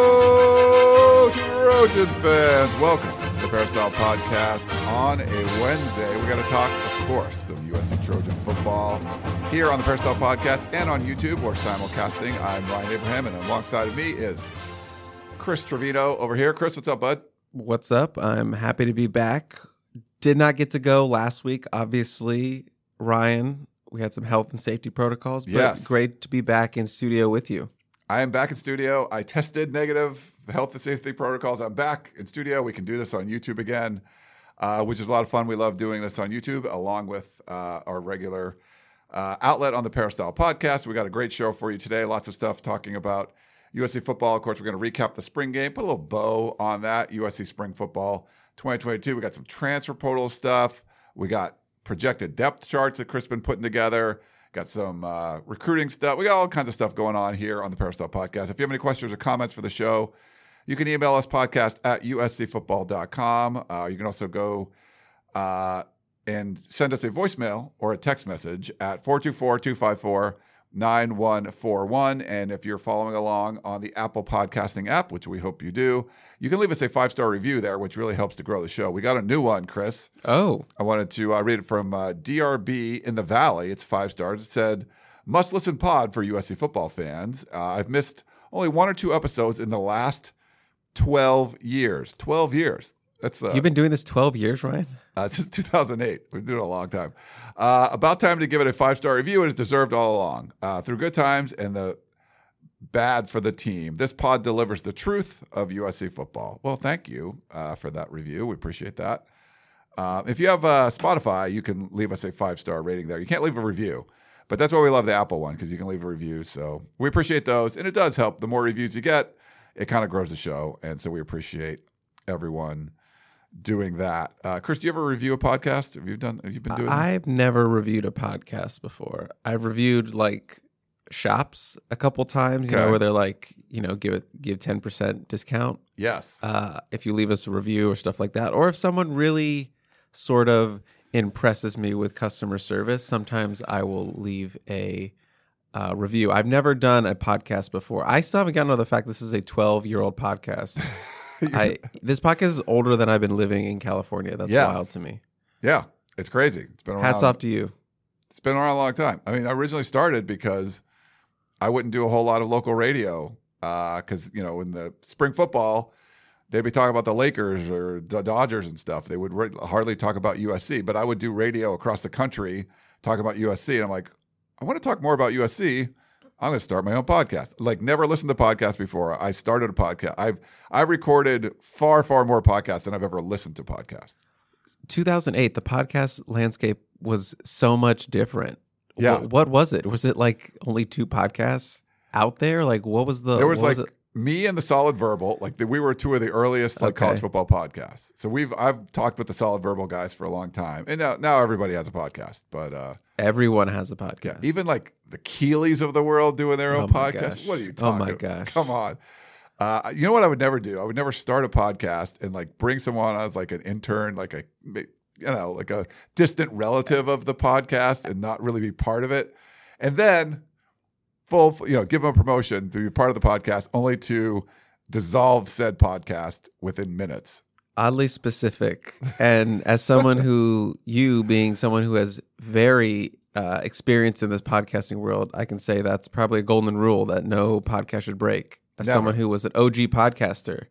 Hello, Trojan fans. Welcome to the Peristyle Podcast on a Wednesday. We're going to talk, of course, some USC Trojan football here on the Peristyle Podcast and on YouTube or simulcasting. I'm Ryan Abraham, and alongside of me is Chris Trevino over here. Chris, what's up, bud? What's up? I'm happy to be back. Did not get to go last week, obviously. Ryan, we had some health and safety protocols, but Yes. great to be back in studio with you. I am back in studio. I tested negative health and safety protocols. I'm back in studio. We can do this on YouTube again, uh, which is a lot of fun. We love doing this on YouTube along with uh, our regular uh, outlet on the Peristyle podcast. We got a great show for you today. Lots of stuff talking about USC football. Of course, we're going to recap the spring game, put a little bow on that USC spring football 2022. We got some transfer portal stuff. We got projected depth charts that Chris been putting together. Got some uh, recruiting stuff. We got all kinds of stuff going on here on the Peristyle Podcast. If you have any questions or comments for the show, you can email us podcast at uscfootball.com. Uh, you can also go uh, and send us a voicemail or a text message at 424 254 9141. And if you're following along on the Apple Podcasting app, which we hope you do, you can leave us a five star review there, which really helps to grow the show. We got a new one, Chris. Oh, I wanted to uh, read it from uh, DRB in the Valley. It's five stars. It said, must listen pod for USC football fans. Uh, I've missed only one or two episodes in the last 12 years. 12 years. That's uh, you've been doing this 12 years, Ryan? uh, since 2008. We've been doing it a long time. Uh, about time to give it a five star review. It is deserved all along. Uh, through good times and the bad for the team, this pod delivers the truth of USC football. Well, thank you uh, for that review. We appreciate that. Uh, if you have uh, Spotify, you can leave us a five star rating there. You can't leave a review, but that's why we love the Apple one because you can leave a review. So we appreciate those, and it does help. The more reviews you get, it kind of grows the show, and so we appreciate everyone doing that. Uh, Chris, do you ever review a podcast? Have you done? Have you been doing? I've never reviewed a podcast before. I've reviewed like shops a couple times, you Okay. know, where they're like, you know, give it give 10% discount yes. uh, if you leave us a review or stuff like that. Or if someone really sort of impresses me with customer service, sometimes I will leave a uh, review. I've never done a podcast before. I still haven't gotten over the fact this is a 12 year old podcast. I this podcast is older than I've been living in California. That's Yes. wild to me. yeah, it's crazy. It's been around. Hats off to you. It's been around a long time. I mean, I originally started because I wouldn't do a whole lot of local radio uh, because you know in the spring football they'd be talking about the Lakers or the Dodgers and stuff. They would re- hardly talk about USC, but I would do radio across the country talking about USC, and I'm like, I want to talk more about USC. I'm going to start my own podcast. Like never listened to podcasts before. I started a podcast. I've I've recorded far far more podcasts than I've ever listened to podcasts. 2008, the podcast landscape was so much different. Yeah. Wh- what was it? Was it like only two podcasts out there? Like, what was the? there was what like it? Me and the Solid Verbal. Like the, we were two of the earliest like Okay. college football podcasts. So we've I've talked with the Solid Verbal guys for a long time, and now now everybody has a podcast. But uh, everyone has a podcast. even like the Keeleys of the world doing their own Oh podcast. gosh. What are you Oh my about? gosh. Come on. Uh, you know what I would never do? I would never start a podcast and like bring someone as like an intern, like a you know like a distant relative of the podcast, and not really be part of it, and then full you know give them a promotion to be part of the podcast, only to dissolve said podcast within minutes. oddly specific. And as someone who, you being someone who has very uh, experience in this podcasting world, I can say that's probably a golden rule that no podcast should break. As Never. someone who was an OG podcaster,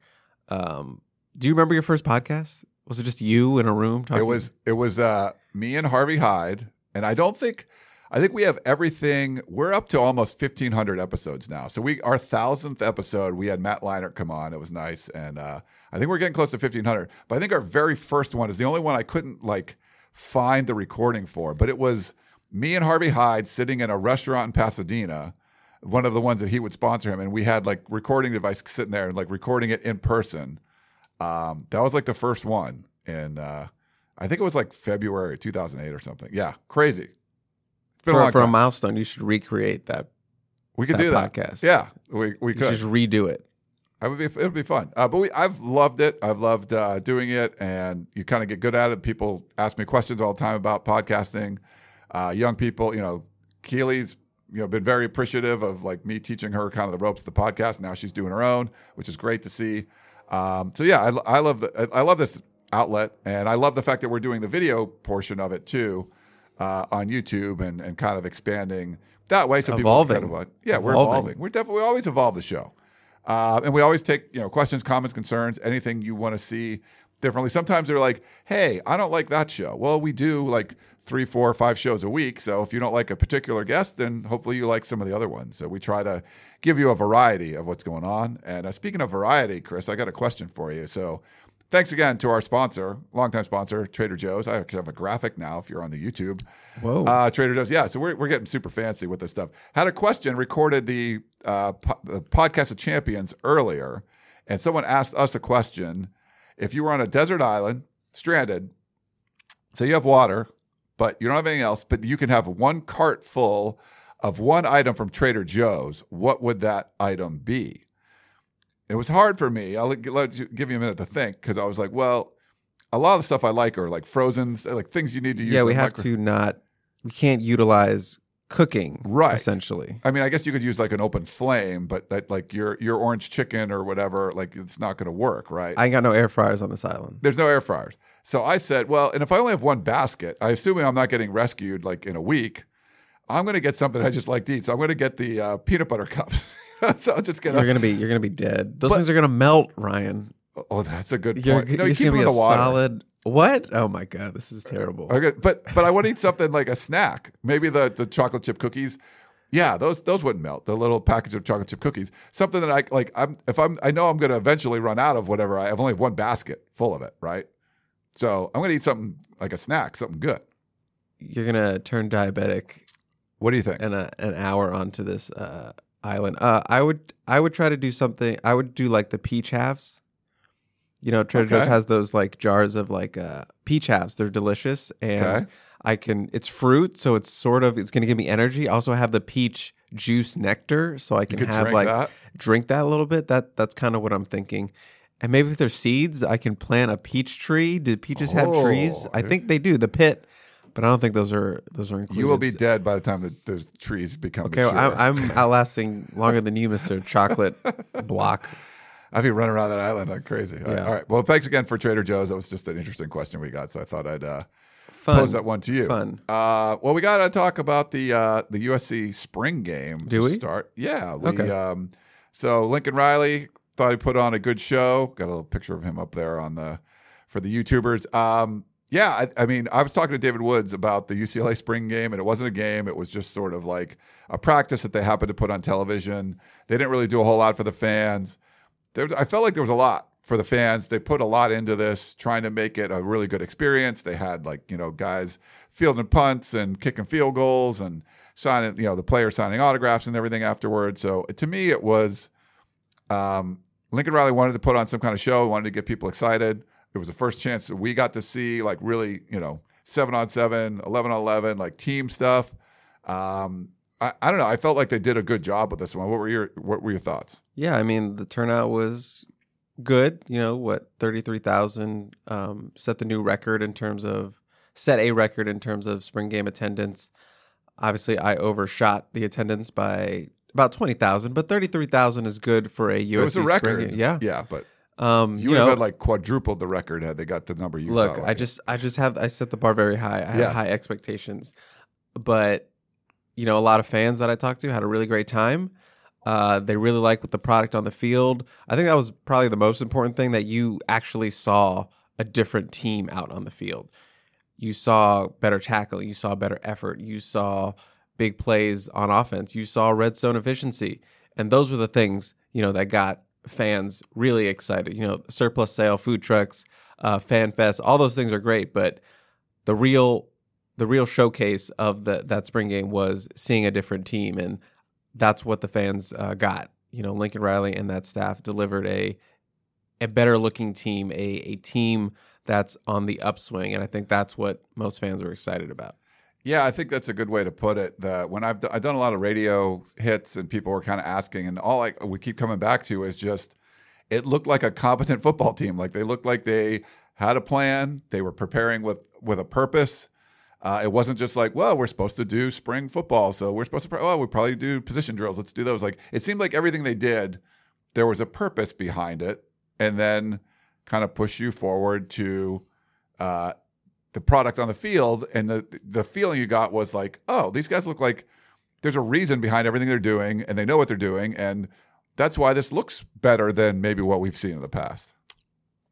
um, do you remember your first podcast? Was it just you in a room talking? It was it was uh, me and Harvey Hyde, and I don't think I think we have everything. We're up to almost fifteen hundred episodes now. So we our thousandth episode, we had Matt Leinert come on. It was nice, and uh, I think we're getting close to fifteen hundred. But I think our very first one is the only one I couldn't like find the recording for. But it was me and Harvey Hyde sitting in a restaurant in Pasadena. one of the ones that he would sponsor him, and we had like recording device sitting there and like recording it in person. Um, that was like the first one, and uh, I think it was like February 2008 or something. Yeah, crazy. It's a For, for a milestone, you should recreate that. we could that do that. podcast. Yeah, we we You could. just redo it. I would be. It would be fun. Uh, but we, I've loved it. I've loved uh, doing it, and you kind of get good at it. People ask me questions all the time about podcasting. Uh, young people, you know, Keely's, you know, been very appreciative of like me teaching her kind of the ropes of the podcast. Now she's doing her own, which is great to see. Um, so yeah, I, I love the, I love this outlet, and I love the fact that we're doing the video portion of it too uh, on YouTube and and kind of expanding that way. So Evolving. people kind of, yeah, we're Evolving. evolving. We're definitely we always evolve the show. Uh, and we always take you know questions, comments, concerns, anything you want to see differently. Sometimes they're like, "Hey, I don't like that show." Well, we do like three, four, five shows a week. So if you don't like a particular guest, then hopefully you like some of the other ones. So we try to give you a variety of what's going on. And uh, speaking of variety, Chris, I got a question for you. So thanks again to our sponsor, longtime sponsor, Trader Joe's. I actually have a graphic now if you're on the YouTube. Whoa. Uh, Trader Joe's. Yeah. So we're, we're getting super fancy with this stuff. Had a question, recorded the, uh, po- the podcast of champions earlier, and someone asked us a question. If you were on a desert island, stranded, so you have water, but you don't have anything else, but you can have one cart full of one item from Trader Joe's, what would that item be? It was hard for me. I'll let you, give you a minute to think because I was like, well, a lot of the stuff I like are like frozen, like things you need to use. yeah, we have micro- to not. We can't utilize cooking. Right. Essentially. I mean, I guess you could use like an open flame, but that like your your orange chicken or whatever, like it's not going to work, right? I ain't got no air fryers on this island. There's no air fryers. So I said, well, and if I only have one basket, I assuming I'm not getting rescued like in a week, I'm going to get something I just like to eat. So I'm going to get the uh, peanut butter cups. so I'll just get You're gonna be. You're gonna be dead. Those But- things are gonna melt, Ryan. oh, that's a good You're, point. you're No, you keep gonna be in a water. solid. What? Oh my god, this is terrible. Okay, but but I want to eat something like a snack. Maybe the the chocolate chip cookies. Yeah, those those wouldn't melt. The little package of chocolate chip cookies. Something that I like. I'm if I'm I know I'm going to eventually run out of whatever. I have only have one basket full of it, right? So I'm going to eat something like a snack, something good. You're gonna turn diabetic What do you think? in a, an hour onto this uh, island. Uh, I would. I would try to do something. I would do like the peach halves. You know, Trader Joe's Okay. has those like jars of like uh, peach halves. They're delicious, and Okay. I can. It's fruit, so it's sort of. It's going to give me energy. Also, I have the peach juice nectar, so I can have drink like that? drink that a little bit. That that's kind of what I'm thinking. And maybe if there's seeds, I can plant a peach tree. Did peaches have trees? Oh, I think they do. The pit, but I don't think those are those are included. You will be dead by the time that those trees become Okay, well, I'm, I'm outlasting longer than you, Mister Chocolate Block. I'd be running around that island like crazy. All right, Yeah. all right. Well, thanks again for Trader Joe's. That was just an interesting question we got, so I thought I'd uh, pose that one to you. Fun. Uh, well, we got to talk about the uh, the USC spring game. Do to we? start? Yeah. We, Okay. Um, so Lincoln Riley thought he put on a good show. Got a little picture of him up there on the for the YouTubers. Um, yeah, I, I mean, I was talking to David Woods about the UCLA spring game, and it wasn't a game. It was just sort of like a practice that they happened to put on television. They didn't really do a whole lot for the fans. There, I felt like there was a lot for the fans. They put a lot into this, trying to make it a really good experience. They had like you know guys fielding punts and kicking field goals and signing, you know, the players signing autographs and everything afterwards. So to me, it was um, Lincoln Riley wanted to put on some kind of show, wanted to get people excited. It was the first chance that we got to see like really, you know, seven on seven, 11 on 11, like team stuff. Um, I, I don't know. I felt like they did a good job with this one. What were your What were your thoughts? Yeah, I mean the turnout was good. You know what, thirty three thousand um, set the new record in terms of set a record in terms of spring game attendance. Obviously, I overshot the attendance by about twenty thousand, but thirty three thousand is good for a USC it was a spring record. game. Yeah, yeah, but Um, you, you, would know, have had like quadrupled the record had they got the number you look. I just, I just have, I set the bar very high. I have Yes. high expectations, but you know, a lot of fans that I talked to had a really great time. Uh, they really like what the product on the field. I think that was probably the most important thing that you actually saw a different team out on the field. You saw better tackling, you saw better effort, you saw big plays on offense, you saw red zone efficiency, and those were the things you know that got fans really excited. You know, surplus sale, food trucks, uh, fan fest, all those things are great, but the real the real showcase of the that spring game was seeing a different team and that's what the fans uh, got. You know, Lincoln Riley and that staff delivered a a better looking team, a a team that's on the upswing, and I think that's what most fans were excited about. Yeah, I think that's a good way to put it. That when I've, d- I've done a lot of radio hits and people were kind of asking, and all I we keep coming back to is just it looked like a competent football team. Like they looked like they had a plan. They were preparing with with a purpose. Uh, it wasn't just like, well, we're supposed to do spring football, so we're supposed to. Well, oh, we probably do position drills. Let's do those. Like it seemed like everything they did, there was a purpose behind it, and then kind of push you forward to uh, the product on the field. And the the feeling you got was like, oh, these guys look like there's a reason behind everything they're doing, and they know what they're doing, and that's why this looks better than maybe what we've seen in the past.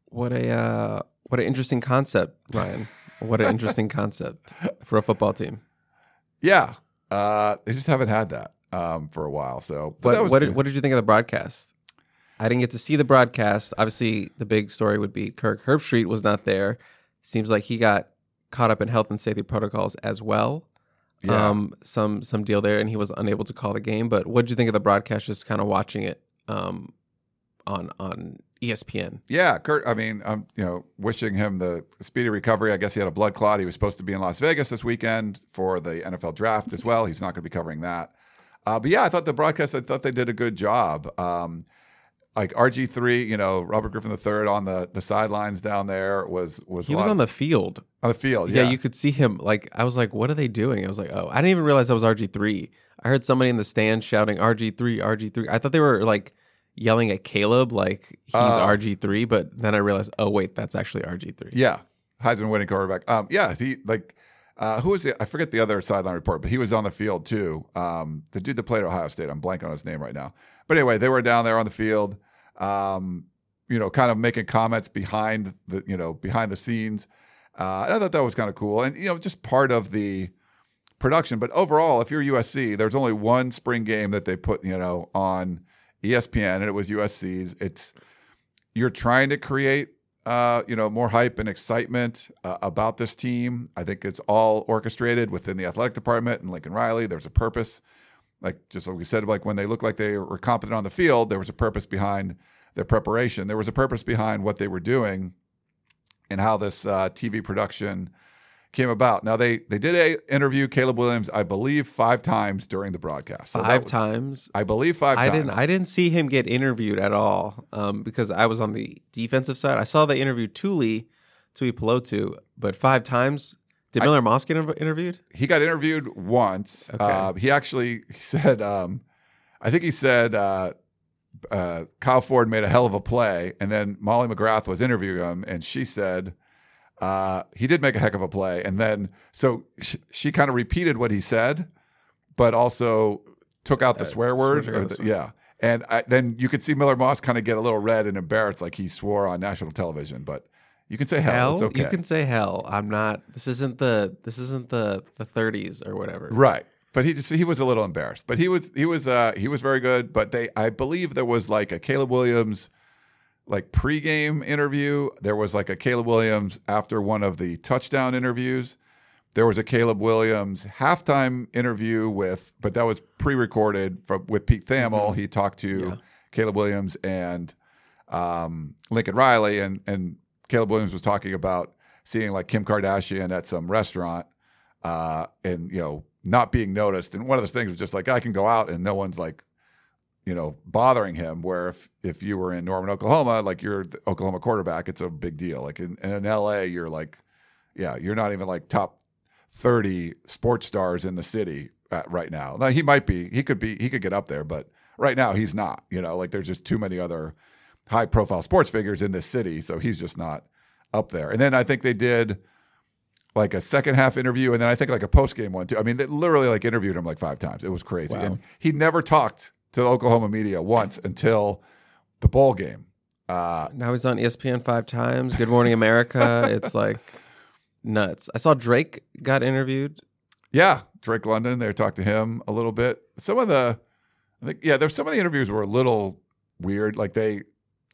What a uh, what an interesting concept, Ryan. what an interesting concept for a football team. Yeah, uh, they just haven't had that um, for a while. So, What what did, what did you think of the broadcast? I didn't get to see the broadcast. Obviously, the big story would be Kirk Herbstreit was not there. Seems like he got caught up in health and safety protocols as well. Yeah. Um, some some deal there, and he was unable to call the game. But what did you think of the broadcast? Just kind of watching it um, on on ESPN. Yeah, Kurt. I mean, I'm you know wishing him the speedy recovery. I guess he had a blood clot. He was supposed to be in Las Vegas this weekend for the NFL draft as well. He's not going to be covering that. Uh, but yeah, I thought the broadcast. I thought they did a good job. Um, like RG three, you know, Robert Griffin III on the the sidelines down there was was He was on the field. on the field. Yeah. Yeah, you could see him. Like I was like, "What are they doing?" I was like, "Oh, I didn't even realize that was RG three. I heard somebody in the stand shouting RG three, RG three. I thought they were like yelling at Caleb, like he's Oh. RG three. But then I realized, oh wait, that's actually RG three. Yeah, Heisman winning quarterback. Um, yeah, he like uh, who was it? I forget the other sideline report, but he was on the field too. Um, the dude that played at Ohio State. I'm blank on his name right now. But anyway, they were down there on the field. Um, you know, kind of making comments behind the you know behind the scenes. Uh, and I thought that was kind of cool, and you know, just part of the production. But overall, if you're USC, there's only one spring game that they put you know on ESPN, and it was USC's. It's you're trying to create uh, you know more hype and excitement uh, about this team. I think it's all orchestrated within the athletic department and Lincoln Riley. There's a purpose, like just like we said, like when they looked like they were competent on the field, there was a purpose behind their preparation. There was a purpose behind what they were doing and how this uh, TV production came about. Now they they did a interview Caleb Williams, I believe, five times during the broadcast. So Five was- times. I believe five I times. didn't. I didn't see him get interviewed at all um, because I was on the defensive side. I saw they interviewed Tuli, Tuipulotu, but five times. Did Miller Moss get interviewed? he got interviewed once. Okay. Uh, he actually said, um, I think he said uh, uh, Kyle Ford made a hell of a play, and then Molly McGrath was interviewing him, and she said uh, he did make a heck of a play, and then so sh- she kind of repeated what he said, but also took out the Uh, swear word. or the- the swear- yeah. And I, then you could see Miller Moss kind of get a little red and embarrassed, like he swore on national television. But you can say hell. Hell, It's okay. you can say hell. I'm not. This isn't the. This isn't the the 30s or whatever. Right. But he just he was a little embarrassed. But he was he was uh he was very good. But they I believe there was like a Caleb Williams like pregame interview. There was like a Caleb Williams after one of the touchdown interviews. There was a Caleb Williams halftime interview with, but that was pre-recorded from, with Pete Thamel. He talked to Mm-hmm. Yeah. Caleb Williams and um, Lincoln Riley, and and Caleb Williams was talking about seeing like Kim Kardashian at some restaurant, uh, and you know not being noticed. And one of those things was just like I can go out and no one's like, you know, bothering him. Where if if you were in Norman, Oklahoma, like you're the Oklahoma quarterback, it's a big deal. Like in, in LA, you're like, yeah, you're not even like top thirty sports stars in the city at, right now. Now he might be, he could be, he could get up there, but right now he's not. You know, like there's just too many other high profile sports figures in this city, so he's just not up there. And then I think they did like a second half interview, and then I think like a post game one too. I mean, they literally like interviewed him like five times. It was crazy, Wow. and he never talked to the Oklahoma media once until the bowl game. Uh, Now he's on ESPN five times. Good Morning America. it's like nuts. I saw Drake got interviewed. yeah, Drake London. They talked to him a little bit. Some of the, I think, yeah, there's some of the interviews were a little weird. Like they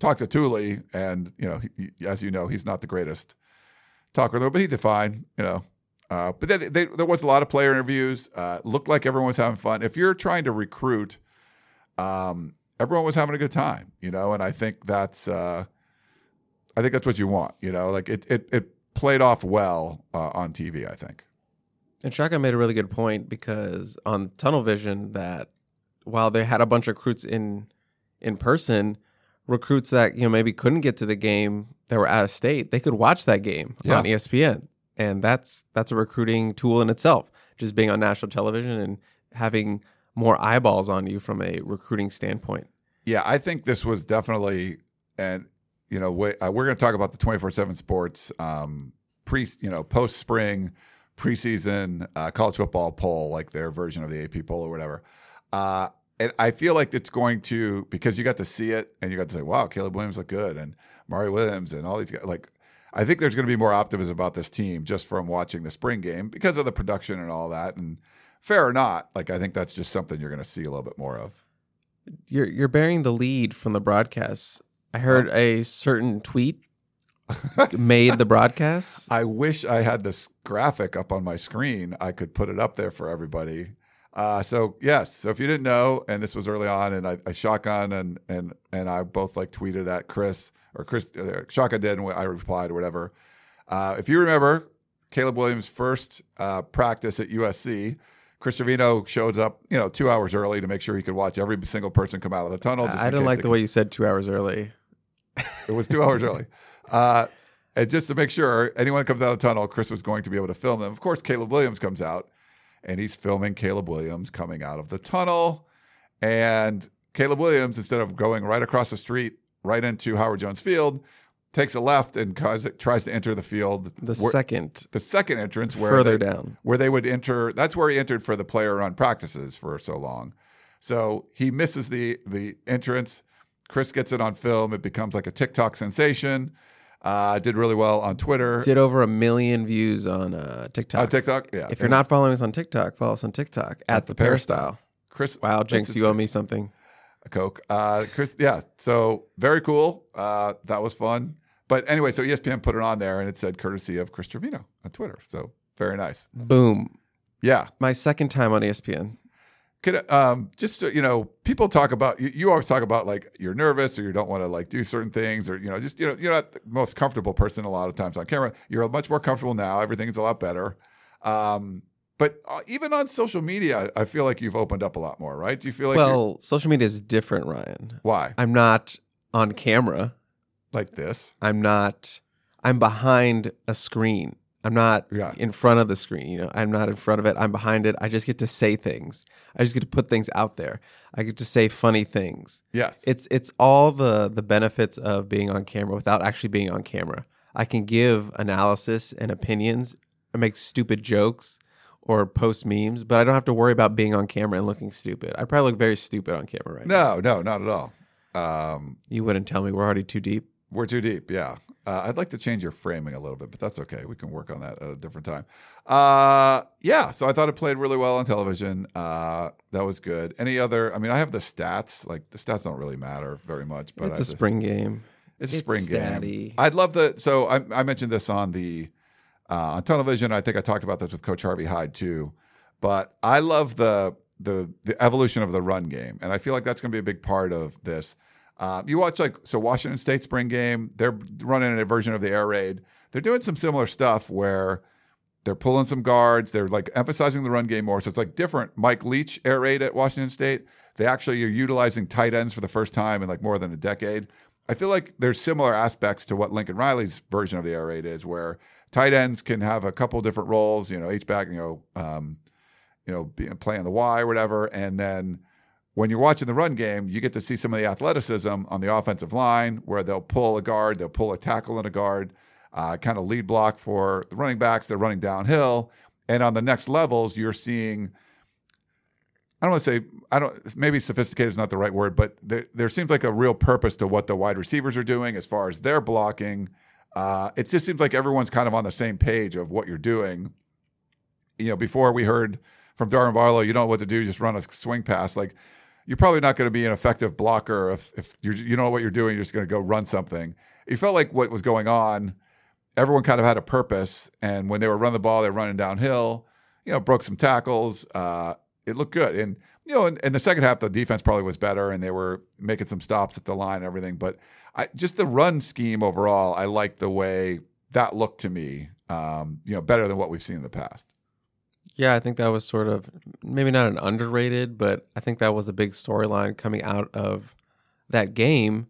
talked to Tuli, and you know, he, as you know, he's not the greatest talker though, but he did fine. You know, uh, but then they, there was a lot of player interviews. Uh, looked like everyone was having fun. If you're trying to recruit um, everyone was having a good time, you know, and I think that's uh, I think that's what you want, you know, like it it, it played off well uh, on TV. I think. And Shaka made a really good point because on Tunnel Vision that while they had a bunch of recruits in in person, recruits that you know maybe couldn't get to the game that were out of state, they could watch that game Yeah. on ESPN, and that's that's a recruiting tool in itself. Just being on national television and having more eyeballs on you from a recruiting standpoint. Yeah, I think this was definitely, and you know, we, uh, we're going to talk about the twenty four seven sports um, pre, you know, post spring preseason uh, college football poll, like their version of the AP poll or whatever. Uh, and I feel like it's going to because you got to see it and you got to say, "Wow, Caleb Williams looked good," and Mario Williams and all these guys. Like, I think there's going to be more optimism about this team just from watching the spring game because of the production and all that. And fair or not, like I think that's just something you're going to see a little bit more of. You're you're bearing the lead from the broadcasts. I heard a certain tweet made the broadcast. I wish I had this graphic up on my screen. I could put it up there for everybody. Uh, so yes, so if you didn't know, and this was early on, and I, I shotgun and and and I both like tweeted at Chris or Chris uh, shotgun did, and I replied or whatever. Uh, if you remember, Caleb Williams' first uh, practice at USC, Chris Trevino showed up, you know, two hours early to make sure he could watch every single person come out of the tunnel. just I didn't like the way you said two hours early. it was two hours early. Uh, and just to make sure anyone comes out of the tunnel, Chris was going to be able to film them. Of course, Caleb Williams comes out and he's filming Caleb Williams coming out of the tunnel. And Caleb Williams, instead of going right across the street, right into Howard Jones Field, takes a left and tries to enter the field. The where- second the second entrance where further they- down. where they would enter. That's where he entered for the player run practices for so long. So he misses the the entrance. Chris gets it on film. It becomes like a TikTok sensation. Uh, did really well on Twitter. Did over a million views on uh, TikTok. on TikTok, yeah. If you're not following us on TikTok, follow us on TikTok at, the Peristyle. Chris, Wow, Jinx, you owe me something. a Coke. Uh, Chris, yeah. So very cool. Uh, that was fun. But anyway, so ESPN put it on there, and it said courtesy of Chris Trevino on Twitter. So very nice. Boom. Yeah. My second time on ESPN. Could um just to, you know, people talk about you, you always talk about like you're nervous or you don't want to like do certain things or you know just you know you're not the most comfortable person a lot of times on camera. You're much more comfortable now. Everything's a lot better. Um, but uh, even on social media, I feel like you've opened up a lot more, right? Do you feel like well, social media is different, Ryan. why I'm not on camera. like this? I'm not. I'm behind a screen. I'm not Yeah. in front of the screen. You know, I'm not in front of it. I'm behind it. I just get to say things. I just get to put things out there. I get to say funny things. Yes. It's it's all the the benefits of being on camera without actually being on camera. I can give analysis and opinions or make stupid jokes or post memes, but I don't have to worry about being on camera and looking stupid. I probably look very stupid on camera right now. no, no, not at all. Um, You wouldn't tell me we're already too deep. We're too deep. Yeah. Uh, I'd like to change your framing a little bit, but that's okay. We can work on that at a different time. Uh, yeah. So I thought it played really well on television. Uh, that was good. Any other? I mean, I have the stats. Like the stats don't really matter very much, but it's I a just- spring game. It's a It's spring game. statty. I'd love the. So I, I mentioned this on the uh, on television. I think I talked about this with Coach Harvey Hyde too. But I love the the the evolution of the run game, and I feel like that's going to be a big part of this. Uh, you watch like so Washington State spring game. They're running a version of the air raid. They're doing some similar stuff where they're pulling some guards. They're like emphasizing the run game more. So it's like different. Mike Leach air raid at Washington State. They actually are utilizing tight ends for the first time in like more than a decade. I feel like there's similar aspects to what Lincoln Riley's version of the air raid is, where tight ends can have a couple different roles. You know, H back. You know, um, you know, being playing the Y or whatever, and then when you're watching the run game, you get to see some of the athleticism on the offensive line where they'll pull a guard, they'll pull a tackle and a guard, uh, kind of lead block for the running backs. They're running downhill. And on the next levels, you're seeing, I don't want to say, I don't, maybe sophisticated is not the right word, but there, there seems like a real purpose to what the wide receivers are doing as far as their blocking. Uh, it just seems like everyone's kind of on the same page of what you're doing. You know, before we heard from Darren Barlow, you don't know what to do, just run a swing pass. Like, you're probably not going to be an effective blocker if, if you're, you know what you're doing. You're just going to go run something. It felt like what was going on, everyone kind of had a purpose. And when they were running the ball, they were running downhill, you know, broke some tackles. Uh, it looked good. And you know, in, in the second half, the defense probably was better, and they were making some stops at the line and everything. But I, just the run scheme overall, I like the way that looked to me. Um, you know, better than what we've seen in the past. Yeah, I think that was sort of maybe not an underrated, but I think that was a big storyline coming out of that game.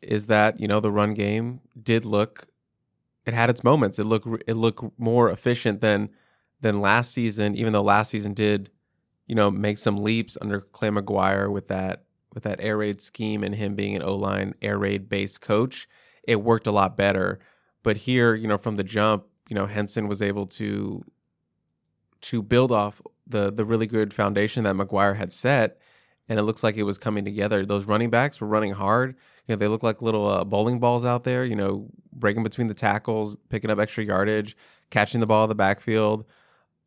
Is that you know the run game did look, it had its moments. It looked it looked more efficient than than last season, even though last season did, you know, make some leaps under Clay McGuire with that with that air raid scheme and him being an O line air raid based coach. It worked a lot better. But here, you know, from the jump, you know, Henson was able to to build off the the really good foundation that McGuire had set, and it looks like it was coming together. Those running backs were running hard. You know, they look like little uh, bowling balls out there. You know, breaking between the tackles, picking up extra yardage, catching the ball in the backfield.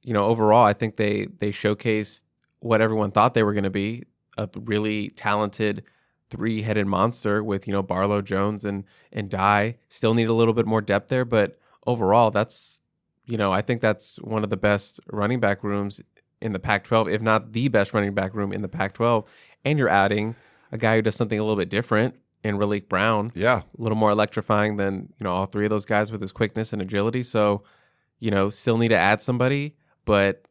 You know, overall, I think they they showcased what everyone thought they were going to be a really talented three headed monster with you know Barlow, Jones, and and Dye. Still need a little bit more depth there, but overall, that's you know, I think that's one of the best running back rooms in the Pac 12, if not the best running back room in the Pac 12. And you're adding a guy who does something a little bit different in Raleek Brown. Yeah. A little more electrifying than, you know, all three of those guys with his quickness and agility. So, you know, still need to add somebody, but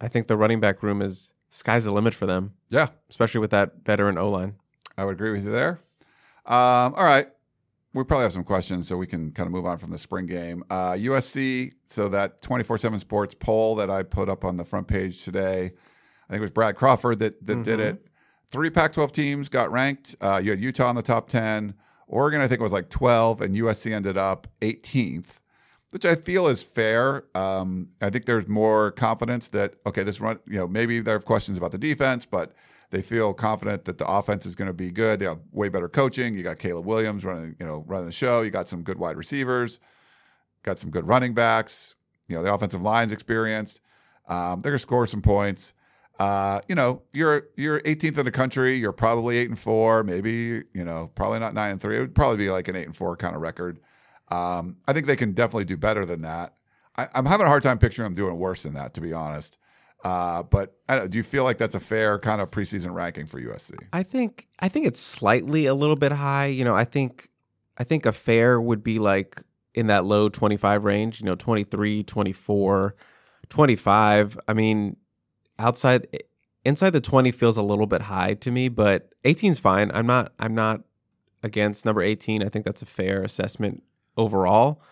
I think the running back room is sky's the limit for them. Yeah. Especially with that veteran O line. I would agree with you there. Um, all right we probably have some questions, so we can kind of move on from the spring game. Uh, USC, so that 24 7 sports poll that I put up on the front page today, I think it was Brad Crawford that, that mm-hmm. did it. Three Pac 12 teams got ranked. Uh, you had Utah in the top 10. Oregon, I think, was like 12, and USC ended up 18th, which I feel is fair. Um, I think there's more confidence that, okay, this run, you know, maybe there are questions about the defense, but they feel confident that the offense is going to be good. They have way better coaching. You got Caleb Williams running, you know, running the show. You got some good wide receivers, got some good running backs. You know, the offensive line's experienced. Um, they're going to score some points. Uh, you know, you're you're 18th in the country. You're probably eight and four, maybe. You know, probably not nine and three. It would probably be like an eight and four kind of record. Um, I think they can definitely do better than that. I, am having a hard time picturing them doing worse than that, to be honest. Uh, but do you feel like that's a fair kind of preseason ranking for USC? I think I think it's slightly a little bit high. You know, I think I think a fair would be like in that low 25 range, you know, 23, 24, 25. I mean, outside inside the 20 feels a little bit high to me, but 18 is fine. I'm not I'm not against number 18. I think that's a fair assessment overall.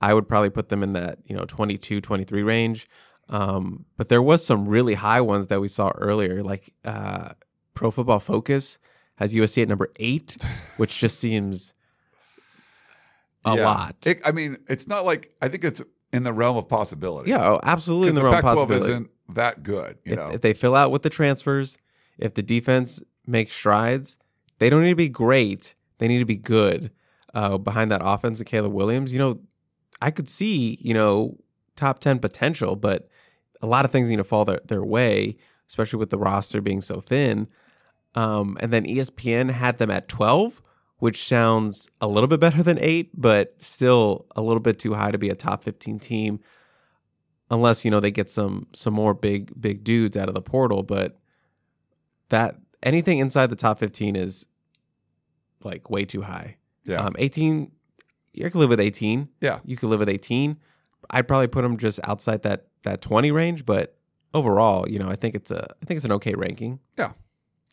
I would probably put them in that, you know, 22, 23 range. Um, but there was some really high ones that we saw earlier, like uh, Pro Football Focus has USC at number eight, which just seems a yeah. lot. It, I mean, it's not like I think it's in the realm of possibility. Yeah, oh, absolutely in the, the realm of possibility. Isn't that good? You if, know, if they fill out with the transfers, if the defense makes strides, they don't need to be great. They need to be good uh, behind that offense of Caleb Williams. You know, I could see you know top ten potential, but a lot of things need to fall their, their way, especially with the roster being so thin. Um, and then ESPN had them at 12, which sounds a little bit better than eight, but still a little bit too high to be a top 15 team, unless you know they get some some more big big dudes out of the portal. But that anything inside the top 15 is like way too high. Yeah, um, 18. You can live with 18. Yeah, you could live with 18. I'd probably put them just outside that that 20 range, but overall, you know, I think it's a I think it's an okay ranking. Yeah.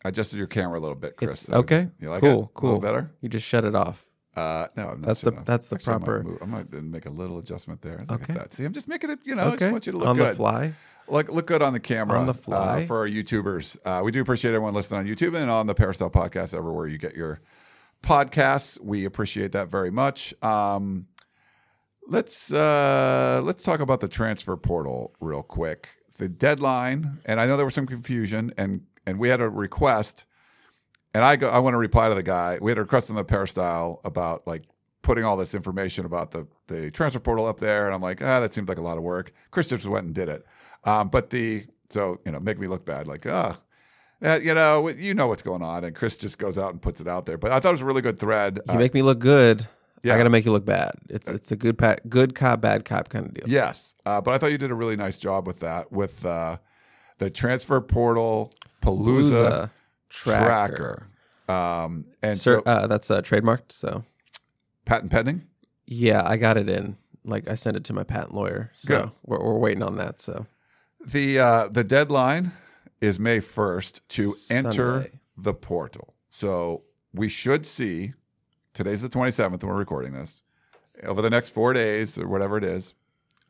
I adjusted your camera a little bit, Chris. It's, okay. You like cool, it? Cool. better? You just shut it off. Uh, no, I'm not that's the enough. that's the Actually, proper. I might, I might, make a little adjustment there. Look okay. at that. See, I'm just making it. You know, okay. I just want you to look on good. the fly. Look, look good on the camera. On the fly uh, for our YouTubers. Uh, we do appreciate everyone listening on YouTube and on the Peristyle Podcast everywhere you get your podcasts. We appreciate that very much. Um, let's uh, let's talk about the transfer portal real quick. The deadline, and I know there was some confusion, and and we had a request, and I go, I want to reply to the guy. We had a request on the Peristyle about like putting all this information about the the transfer portal up there, and I'm like, ah, that seems like a lot of work. Chris just went and did it, um, but the so you know make me look bad, like ah. Uh, you know, you know what's going on, and Chris just goes out and puts it out there. But I thought it was a really good thread. You uh, make me look good. Yeah. I got to make you look bad. It's it's a good pat, good cop, bad cop kind of deal. Yes, uh, but I thought you did a really nice job with that, with uh, the transfer portal Palooza Tracker. Tracker. Um, and Sir, so uh, that's uh, trademarked. So patent pending. yeah, I got it in. Like I sent it to my patent lawyer. So Good. we're, we're waiting on that. So The uh, the deadline is May first to enter the portal. So we should see. Today's the twenty seventh, and we're recording this. Over the next four days or whatever it is,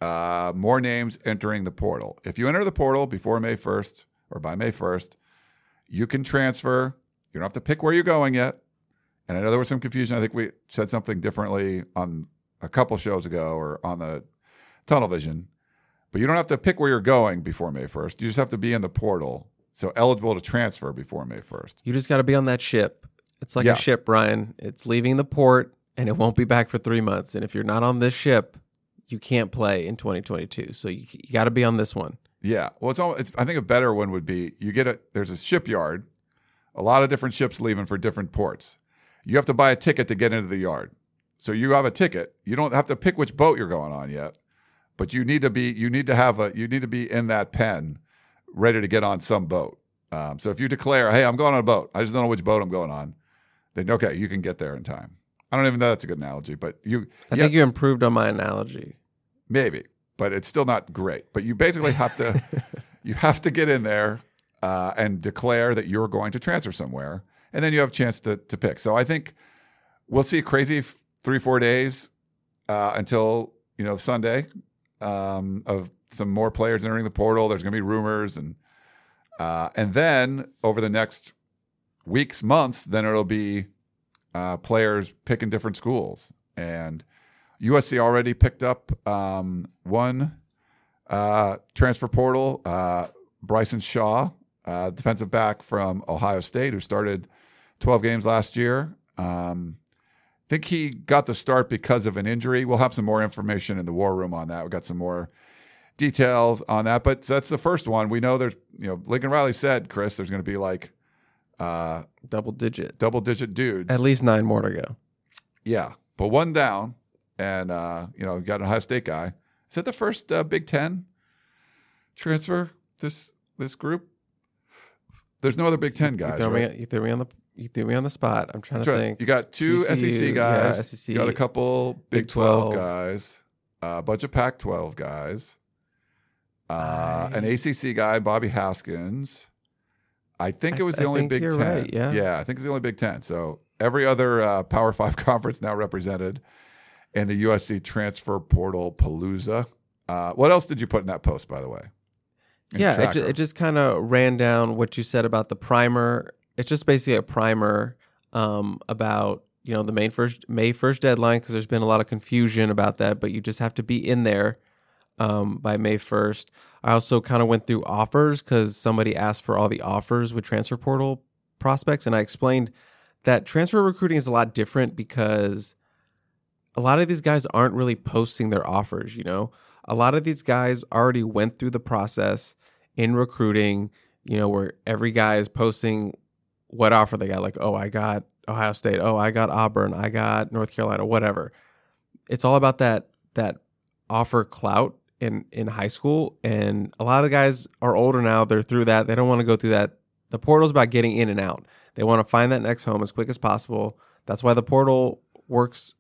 uh, more names entering the portal. If you enter the portal before May first or by May first, you can transfer. You don't have to pick where you're going yet. And I know there was some confusion. I think we said something differently on a couple shows ago or on the tunnel vision. But you don't have to pick where you're going before May 1st. You just have to be in the portal. So eligible to transfer before May 1st. you just got to be on that ship. It's like Yeah. a ship, Brian. It's leaving the port and it won't be back for three months. And if you're not on this ship, you can't play in 2022. So you, you got to be on this one. Yeah. Well, it's, all, it's I think a better one would be you get a there's a shipyard, a lot of different ships leaving for different ports. You have to buy a ticket to get into the yard. So you have a ticket. You don't have to pick which boat you're going on yet, but you need to be you need to have a you need to be in that pen, ready to get on some boat. Um, so if you declare, "Hey, I'm going on a boat. I just don't know which boat I'm going on," then okay, you can get there in time. I don't even know that's a good analogy, but you I yeah, think you improved on my analogy. maybe, but it's still not great. But you basically have to you have to get in there uh, and declare that you're going to transfer somewhere, and then you have a chance to to pick. So I think we'll see a crazy f- three four days uh, until you know Sunday um, of some more players entering the portal. There's going to be rumors and uh, and then over the next weeks months, then it'll be uh, players picking different schools and. USC already picked up um, one uh, transfer portal, uh, Bryson Shaw, uh, defensive back from Ohio State, who started 12 games last year. Um, I think he got the start because of an injury. We'll have some more information in the war room on that. We got some more details on that, but that's the first one. We know there's, you know, Lincoln Riley said, Chris, there's going to be like uh, Double digit. double digit dudes. At least nine more to go. Yeah, but one down, and uh, you know, you got an Ohio State guy. Is that the first uh, Big Ten transfer? This this group? There's no other Big Ten You guys, threw, right? me, you threw me on the you threw me on the spot. I'm trying to right. think. You got two TCU, SEC yeah, guys. SEC, you got a couple Big, Big 12, 12. guys. A bunch of Pac 12 guys. Uh, I- an ACC guy, Bobby Haskins. I think it was the I only Big Ten. right, yeah. yeah, I think it's the only Big Ten. So every other uh, Power Five conference now represented in the USC transfer portal palooza. Uh, what else did you put in that post, by the way? In yeah, it, ju- it just kind of ran down what you said about the primer. It's just basically a primer um, about you know the main first May first deadline because there's been a lot of confusion about that, but you just have to be in there um, by May first. I also kind of went through offers because somebody asked for all the offers with transfer portal prospects, and I explained that transfer recruiting is a lot different because a lot of these guys aren't really posting their offers. You know, a lot of these guys already went through the process in recruiting, you know, where every guy is posting what offer they got. Like, oh, I got Ohio State. Oh, I got Auburn. I got North Carolina. Whatever. It's all about that that offer clout in in high school, and a lot of the guys are older now. They're through that. They don't want to go through that. The portal's about getting in and out. They want to find that next home as quick as possible. That's why the portal works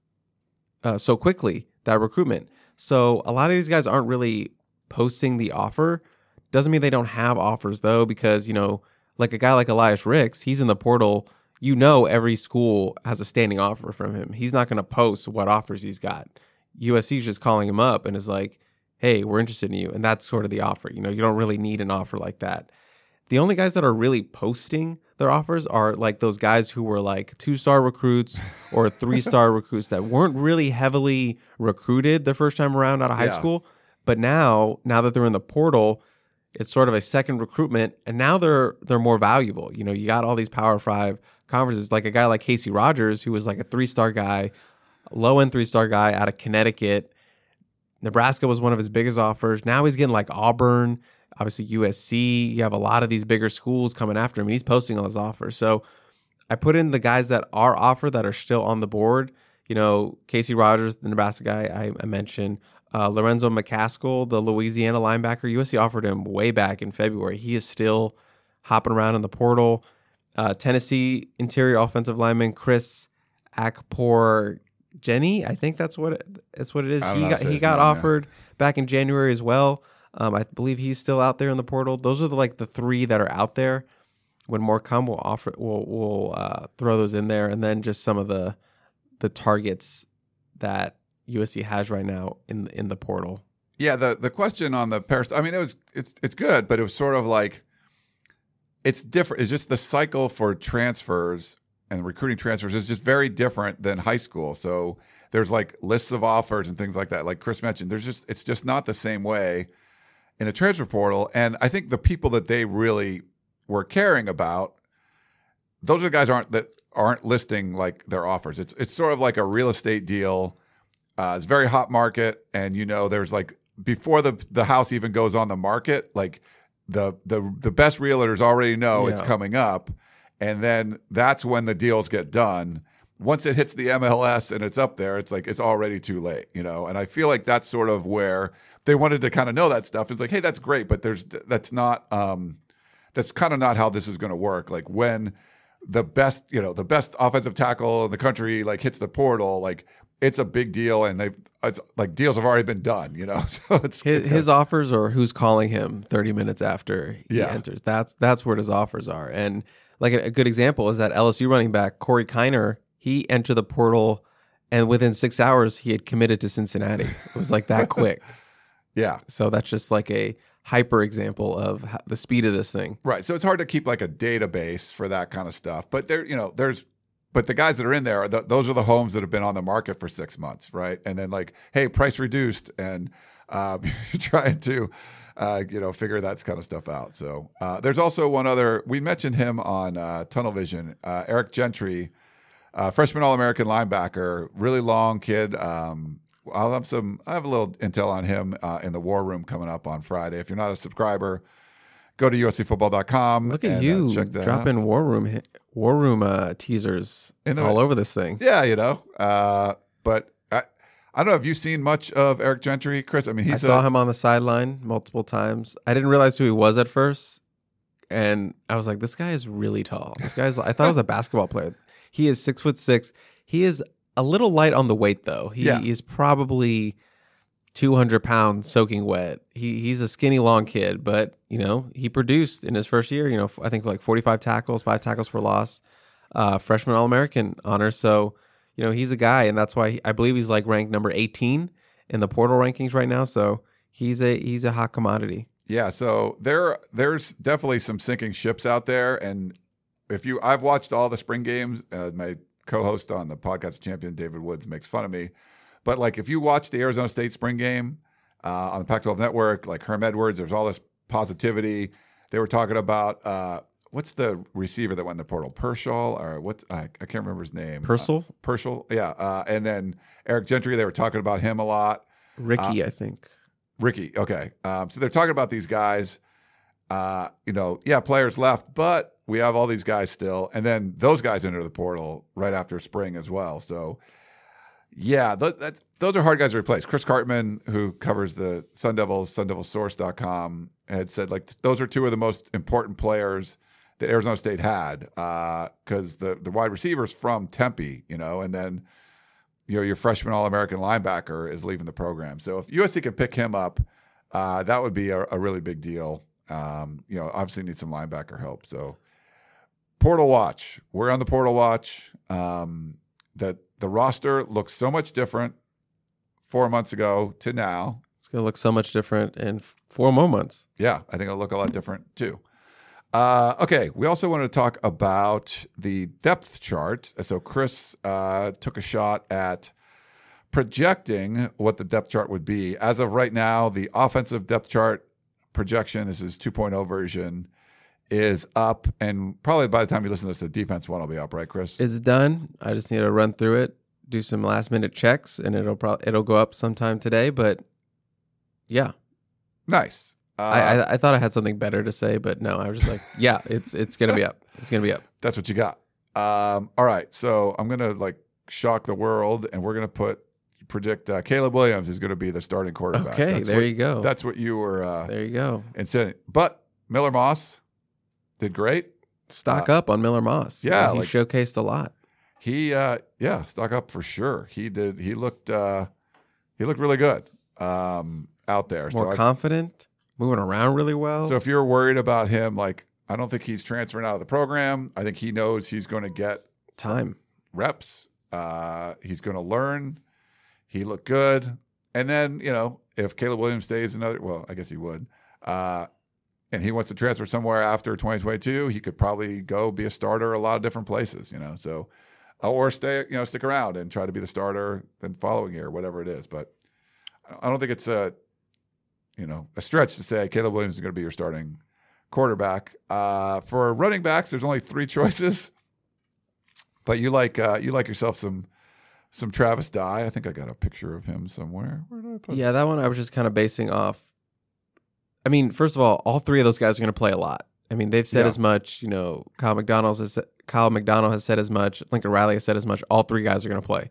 uh, so quickly. That recruitment. So a lot of these guys aren't really posting the offer. Doesn't mean they don't have offers though, because you know, like a guy like Elias Ricks, he's in the portal. You know, every school has a standing offer from him. He's not going to post what offers he's got. USC's just calling him up and is like, "Hey, we're interested in you," and that's sort of the offer. You know, you don't really need an offer like that. The only guys that are really posting their offers are like those guys who were like two star recruits or three star recruits that weren't really heavily recruited the first time around out of high Yeah. school. But now, now that they're in the portal, it's sort of a second recruitment, and now they're they're more valuable. You know, you got all these Power Five conferences, like a guy like Casey Rogers, who was like a three star guy, low end three star guy out of Connecticut. Nebraska was one of his biggest offers. Now he's getting like Auburn, obviously USC. You have a lot of these bigger schools coming after him. He's posting all his offers. So I put in the guys that are offered that are still on the board. You know, Casey Rogers, the Nebraska guy I, I mentioned, uh, Lorenzo McCaskill, the Louisiana linebacker. USC offered him way back in February. He is still hopping around in the portal. Uh, Tennessee interior offensive lineman Chris Akpor Jenny, I think that's what it, that's what it is. He got he got name, yeah. offered back in January as well. Um, I believe he's still out there in the portal. Those are the like the three that are out there. When more come, we'll offer we'll we'll uh, throw those in there, and then just some of the the targets that USC has right now in in the portal. Yeah, the the question on the Paris, I mean, it was it's it's good, but it was sort of like it's different. It's just the cycle for transfers and recruiting transfers is just very different than high school. So there's like lists of offers and things like that. Like Chris mentioned, there's just it's just not the same way in the transfer portal. And I think the people that they really were caring about, those are the guys aren't that aren't listing like their offers. It's it's sort of like a real estate deal. Uh, it's very hot market, and you know there's like before the the house even goes on the market, like the the the best realtors already know it's coming up, and then that's when the deals get done. Once it hits the MLS and it's up there, it's like it's already too late, you know. And I feel like that's sort of where they wanted to kind of know that stuff. It's like, hey, that's great, but there's that's not um, that's kind of not how this is going to work. Like when the best, you know, the best offensive tackle in the country like hits the portal, like it's a big deal, and they've it's like deals have already been done, you know. So it's His, his offers or who's calling him 30 minutes after he Yeah. enters. That's that's where his offers are. And like a, a good example is that LSU running back Corey Kiner. He entered the portal, and within six hours he had committed to Cincinnati. It was like that quick. yeah, So that's just like a hyper example of ho- the speed of this thing. right. So it's hard to keep like a database for that kind of stuff. But there, you know, there's but the guys that are in there, are the, those are the homes that have been on the market for six months, right? And then like, hey, price reduced, and uh, trying to. Uh, you know, figure that kind of stuff out. So uh, there's also one other. We mentioned him on uh, Tunnel Vision. Uh, Eric Gentry, uh, freshman All American linebacker, really long kid. Um, I'll have some. I have a little intel on him uh, in the War Room coming up on Friday. If you're not a subscriber, go to uscfootball.com. Look at and, you check that out. dropping war room war room uh, teasers all over this thing. Yeah, you know. Uh, but I, don't know. Have you seen much of Eric Gentry, Chris? I mean, I saw a, him on the sideline multiple times. I didn't realize who he was at first, and I was like, "This guy is really tall. This guy's. I thought he was a basketball player. He is six foot six. He is a little light on the weight, though. He Yeah. is probably two hundred pounds, soaking wet. He he's a skinny, long kid, but you know he produced in his first year. You know, I think like forty five tackles, five tackles for loss, uh, freshman All American honor. So you know he's a guy, and that's why he, I believe he's like ranked number eighteen in the portal rankings right now. So he's a he's a hot commodity. Yeah, so there there's definitely some sinking ships out there, and if you, I've watched all the spring games. Uh, my co-host on the podcast, champion David Woods, makes fun of me, but like if you watch the Arizona State spring game uh, on the Pac-12 Network, like Herm Edwards, there's all this positivity. They were talking about uh, what's the receiver that went in the portal, Pershall, or what's I, I can't remember his name. Purcell, Uh, Pershall, yeah, uh, and then Eric Gentry. They were talking about him a lot. Ricky, I think. Ricky. Okay. Um, so they're talking about these guys. Uh, you know, yeah, players left, but we have all these guys still. And then those guys enter the portal right after spring as well. So, yeah, th- that, those are hard guys to replace. Chris Karpman, who covers the Sun Devils, sundevilsource.com, had said, like, those are two of the most important players that Arizona State had because the, the wide receivers from Tempe, you know, and then you know your freshman All American linebacker is leaving the program. So if USC could pick him up, uh, that would be a, a really big deal. Um, you know, obviously need some linebacker help. So portal watch, we're on the portal watch. Um, that the roster looks so much different four months ago to now. It's gonna look so much different in four more months. Yeah, I think it'll look a lot different too. Uh, okay, we also wanted to talk about the depth chart. So Chris uh, took a shot at projecting what the depth chart would be. As of right now, the offensive depth chart projection, this is 2.0 version, is up. And probably by the time you listen to this, the defense one will be up, right, Chris? It's done. I just need to run through it, do some last minute checks, and it'll probably it'll go up sometime today. But yeah, nice. Uh, I, I I thought I had something better to say, but no, I was just like, yeah, it's it's gonna be up. It's gonna be up. That's what you got. Um, all right, so I'm gonna like shock the world, and we're gonna put predict uh, Caleb Williams is gonna be the starting quarterback. Okay, That's there what, you go. That's what you were uh, there you go. incenting. But Miller Moss, did great. Stock up on Miller Moss. yeah, he like- showcased a lot. He, uh, yeah, stock up for sure. He did. He looked. Uh, he looked really good um, out there. More so I- confident, moving around really well. So if you're worried about him, like I don't think he's transferring out of the program. I think he knows he's going to get time. reps. Uh, he's going to learn. He looked good. And then you know if Caleb Williams stays another, well, I guess he would. Uh, and he wants to transfer somewhere after 2022, he could probably go be a starter a lot of different places. You know, so or stay, you know, stick around and try to be the starter the following year, whatever it is. But I don't think it's a you know a stretch to say Caleb Williams is going to be your starting quarterback. Uh, for running backs, there's only three choices, but you like uh, you like yourself some some Travis Dye. I think I got a picture of him somewhere. Where did I put? Yeah, that one I was just kind of basing off. I mean, first of all, all three of those guys are going to play a lot. I mean, they've said Yeah. as much. You know, Kiel McDonald's has Kiel McDonald has said as much. Lincoln Riley has said as much. All three guys are going to play.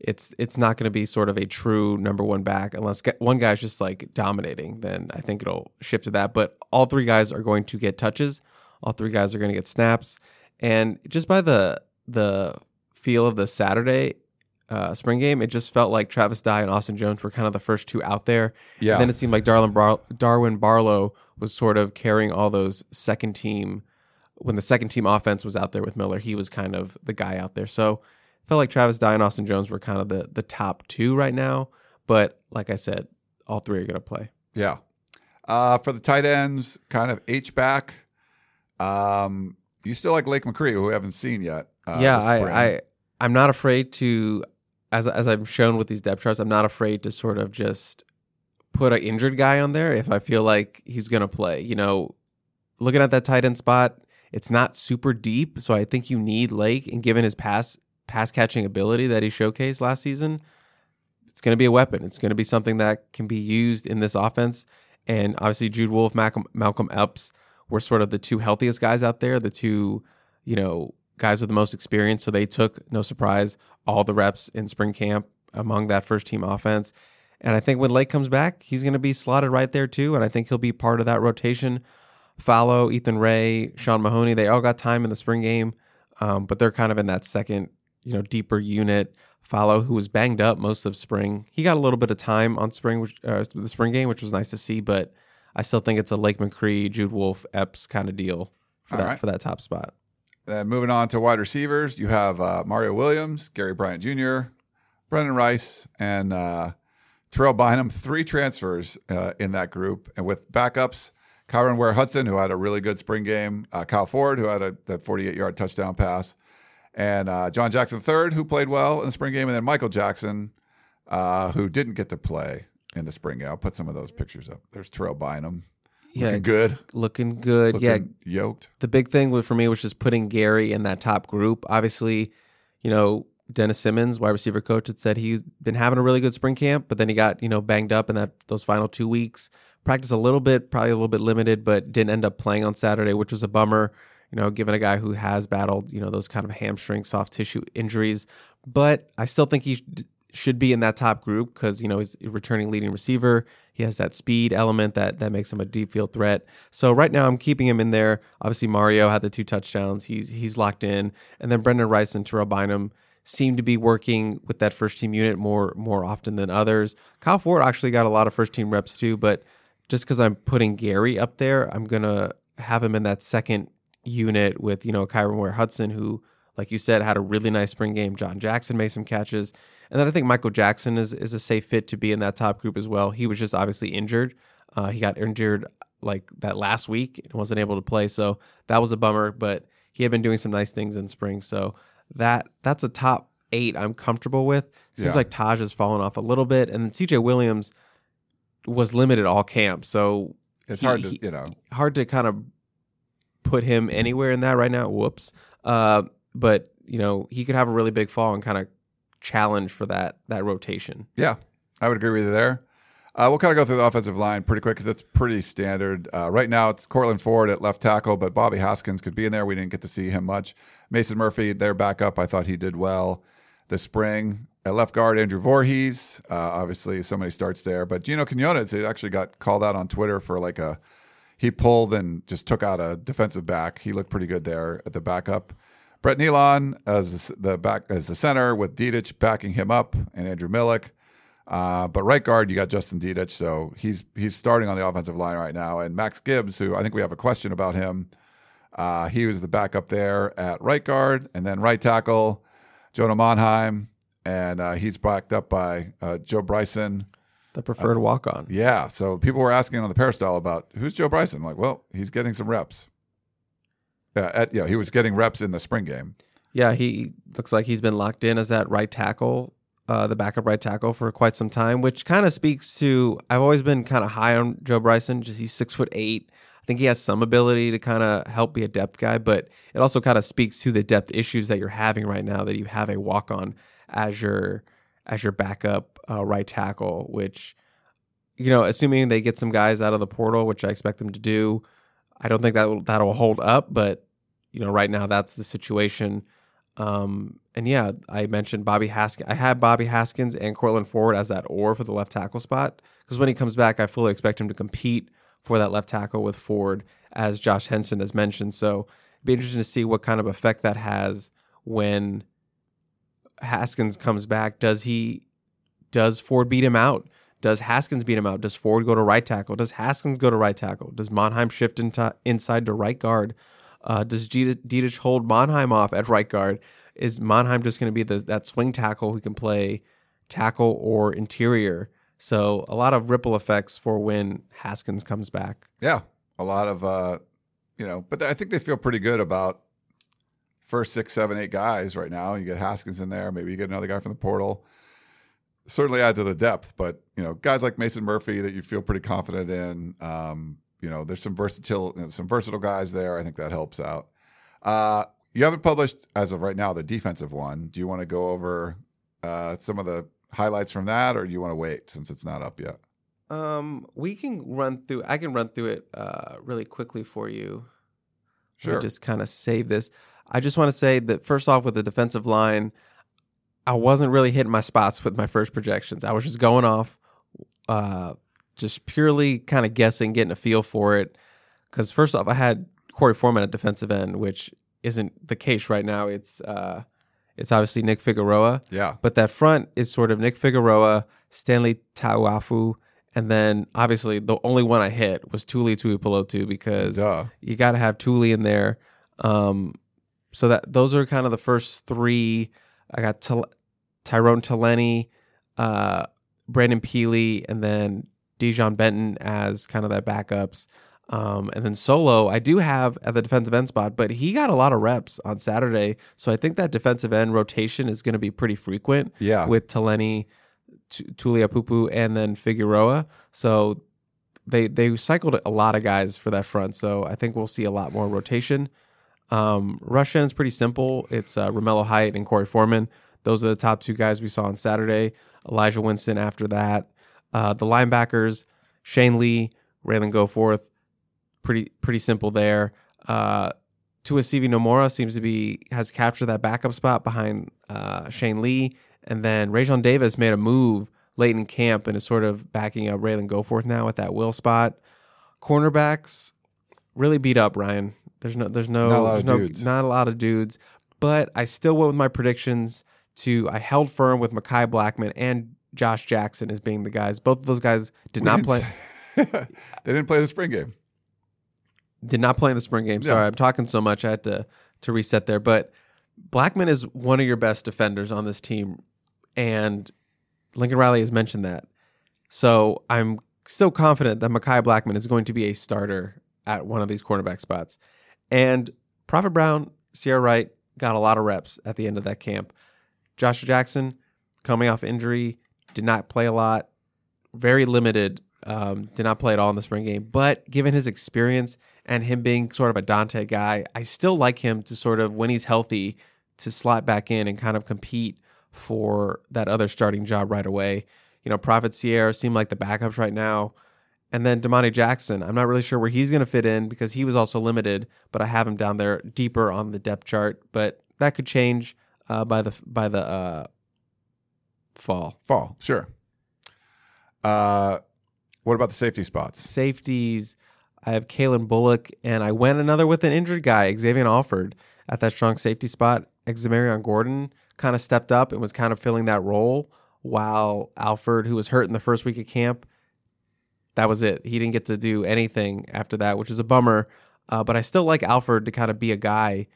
It's it's not going to be sort of a true number one back unless one guy's just like dominating. Then I think it'll shift to that. But all three guys are going to get touches. All three guys are going to get snaps. And just by the the feel of the Saturday uh, spring game, it just felt like Travis Dye and Austin Jones were kind of the first two out there. Yeah. And then it seemed like Darwin, Bar- Darwin Barlow was sort of carrying all those second team. When the second team offense was out there with Miller, he was kind of the guy out there. So felt like Travis Dye and Austin Jones were kind of the the top two right now. But like I said, all three are going to play. Yeah. Uh, for the tight ends, kind of H back. Um, you still like Lake McRee, who we haven't seen yet. Uh, yeah. I, I I'm not afraid to, as as I've shown with these depth charts, I'm not afraid to sort of just put an injured guy on there if I feel like he's gonna play. You know, looking at that tight end spot, it's not super deep, so I think you need Lake, and given his pass pass catching ability that he showcased last season, it's gonna be a weapon. It's gonna be something that can be used in this offense. And obviously, Jude Wolfe, Malcolm Malcolm Epps were sort of the two healthiest guys out there, the two, you know, guys with the most experience. So they took, no surprise, all the reps in spring camp among that first team offense. And I think when Lake comes back, he's going to be slotted right there too. And I think he'll be part of that rotation. Fallow, Ethan Rae, Sean Mahoney, they all got time in the spring game, um, but they're kind of in that second, you know, deeper unit. Follow, who was banged up most of spring, he got a little bit of time on spring, which, uh, the spring game, which was nice to see. But I still think it's a Lake McRee, Jude Wolfe, Epps kind of deal for All that right. for that top spot. Then moving on to wide receivers, you have uh, Mario Williams, Gary Bryant Jr., Brenden Rice, and uh, Terrell Bynum. Three transfers uh, in that group, and with backups, Kyron Ware Hudson, who had a really good spring game, uh, Kyle Ford, who had a that 48 yard touchdown pass, and uh, John Jackson III, who played well in the spring game, and then Michael Jackson, uh, who didn't get to play in the spring game. I'll put some of those pictures up. There's Terrell Bynum, Yeah, looking good, looking good. yeah, yoked. the big thing for me was just putting Gary in that top group. Obviously, you know, Dennis Simmons, wide receiver coach, had said he's been having a really good spring camp, but then he got, you know, banged up in that those final two weeks. Practice a little bit, probably a little bit limited, but didn't end up playing on Saturday, which was a bummer, you know, given a guy who has battled, you know, those kind of hamstring, soft tissue injuries. But I still think he should be in that top group because, you know, he's a returning leading receiver. He has that speed element that that makes him a deep field threat. So right now I'm keeping him in there. Obviously Mario had the two touchdowns. He's he's locked in. And then Brenden Rice and Terrell Bynum seem to be working with that first team unit more more often than others. Kyle Ford actually got a lot of first team reps too, but just because I'm putting Gary up there, I'm gonna have him in that second unit with, you know, Kyron Ware Hudson, who, like you said, had a really nice spring game. John Jackson made some catches. And then I think Michael Jackson is, is a safe fit to be in that top group as well. He was just obviously injured. Uh, he got injured like that last week and wasn't able to play. So that was a bummer, but he had been doing some nice things in spring. So that that's a top eight I'm comfortable with. Seems Yeah. like Tahj has fallen off a little bit. And then CJ Williams was limited all camp. So It's he- hard to, he- you know, hard to kind of put him anywhere in that right now. Whoops. Uh, but you know, he could have a really big fall and kind of challenge for that that rotation. Yeah, I would agree with you there. Uh, we'll kind of go through the offensive line pretty quick because it's pretty standard. Uh, right now, it's Courtland Ford at left tackle, but Bobby Haskins could be in there. We didn't get to see him much. Mason Murphy, their backup, I thought he did well this spring. At left guard, Andrew Voorhees. Uh, obviously, somebody starts there. But Gino Quinones, actually got called out on Twitter for like a he pulled and just took out a defensive back. He looked pretty good there at the backup. Brett Neilon as the back as the center with Dedich backing him up and Andrew Milek. Uh, but right guard, you got Justin Dedich, so he's he's starting on the offensive line right now. And Max Gibbs, who I think we have a question about him, uh, he was the backup there at right guard, and then right tackle, Jonah Monheim, and uh, he's backed up by uh, Joe Bryson. The preferred walk on. Yeah, so people were asking on the peristyle about who's Joe Bryson. I'm like, well, he's getting some reps. Yeah, at, yeah, he was getting reps in the spring game. Yeah, he looks like he's been locked in as that right tackle, uh, the backup right tackle for quite some time, which kind of speaks to I've always been kind of high on Joe Bryson. Just he's six foot eight. I think he has some ability to kind of help be a depth guy, but it also kind of speaks to the depth issues that you're having right now that you have a walk on as your as your backup uh, right tackle, which you know, assuming they get some guys out of the portal, which I expect them to do, I don't think that that'll hold up. But you know, right now that's the situation. Um, and yeah, I mentioned Bobby Haskins. I had Bobby Haskins and Courtland Ford as that or for the left tackle spot because when he comes back, I fully expect him to compete for that left tackle with Ford, as Josh Henson has mentioned. So it'd be interesting to see what kind of effect that has when Haskins comes back. Does he? Does Ford beat him out? Does Haskins beat him out? Does Ford go to right tackle? Does Haskins go to right tackle? Does Monheim shift into inside to right guard? Uh, does Dedich hold Monheim off at right guard? Is Monheim just going to be the, that swing tackle who can play tackle or interior? So a lot of ripple effects for when Haskins comes back. Yeah, a lot of uh, you know, but I think they feel pretty good about first six, seven, eight guys right now. You get Haskins in there, maybe you get another guy from the portal. Certainly add to the depth, but you know, guys like Mason Murphy that you feel pretty confident in. Um, you know, there's some versatile, some versatile guys there. I think that helps out. Uh, you haven't published as of right now the defensive one. Do you want to go over uh, some of the highlights from that, or do you want to wait since it's not up yet? Um, we can run through. I can run through it uh, really quickly for you. Sure. Just kind of save this. I just want to say that first off, with the defensive line, I wasn't really hitting my spots with my first projections. I was just going off uh, just purely kind of guessing, getting a feel for it. Because first off, I had Korey Foreman at defensive end, which isn't the case right now. It's uh, it's obviously Nick Figueroa. Yeah. But that front is sort of Nick Figueroa, Stanley Ta'ufo'ou, and then obviously the only one I hit was Tuli Tuipulotu because Duh. you got to have Tuli in there. Um, so that those are kind of the first three. I got Ty- Tyrone Taleni, uh, Brandon Pili, and then De'jon Benton as kind of that backups. Um, and then solo, I do have at the defensive end spot, but he got a lot of reps on Saturday. So I think that defensive end rotation is going to be pretty frequent Yeah. with Taleni, T- Tuliaupupu, and then Figueroa. So they they cycled a lot of guys for that front. So I think we'll see a lot more rotation. Um, Russian is pretty simple. It's uh, Romello Height and Korey Foreman. Those are the top two guys we saw on Saturday. Elijah Winston after that. Uh, the linebackers, Shane Lee, Ralen Goforth, pretty pretty simple there. Uh, Tuasivi Nomura seems to be has captured that backup spot behind uh, Shane Lee, and then Raesjon Davis made a move late in camp and is sort of backing up Ralen Goforth now at that will spot. Cornerbacks really beat up Ryan. There's no there's no Not a lot there's of no, dudes. not a lot of dudes, but I still went with my predictions. To I held firm with Mekhi Blackman and Josh Jackson as being the guys. Both of those guys did We not didn't play. they didn't play the spring game. did not play in the spring game. Sorry, Yeah. I'm talking so much. I had to to reset there. But Blackman is one of your best defenders on this team, and Lincoln Riley has mentioned that. So I'm still confident that Mekhi Blackman is going to be a starter at one of these cornerback spots. And Prophet Brown, Ceyair Wright got a lot of reps at the end of that camp. Joshua Jackson, coming off injury, did not play a lot, very limited. Um, did not play at all in the spring game, but given his experience and him being sort of a Donte guy, I still like him to sort of when he's healthy to slot back in and kind of compete for that other starting job right away. You know, Prophet Ceyair seem like the backups right now. And then Domani Jackson, I'm not really sure where he's going to fit in because he was also limited, but I have him down there deeper on the depth chart. But that could change uh, by the by the uh, fall. Fall, sure. Uh, what about the safety spots? Safeties, I have Calen Bullock, and I went another with an injured guy, Xavier Alford, at that strong safety spot. Xamarion Gordon kind of stepped up and was kind of filling that role, while Alford, who was hurt in the first week of camp, that was it. He didn't get to do anything after that, which is a bummer. Uh, but I still like Alford to kind of be a guy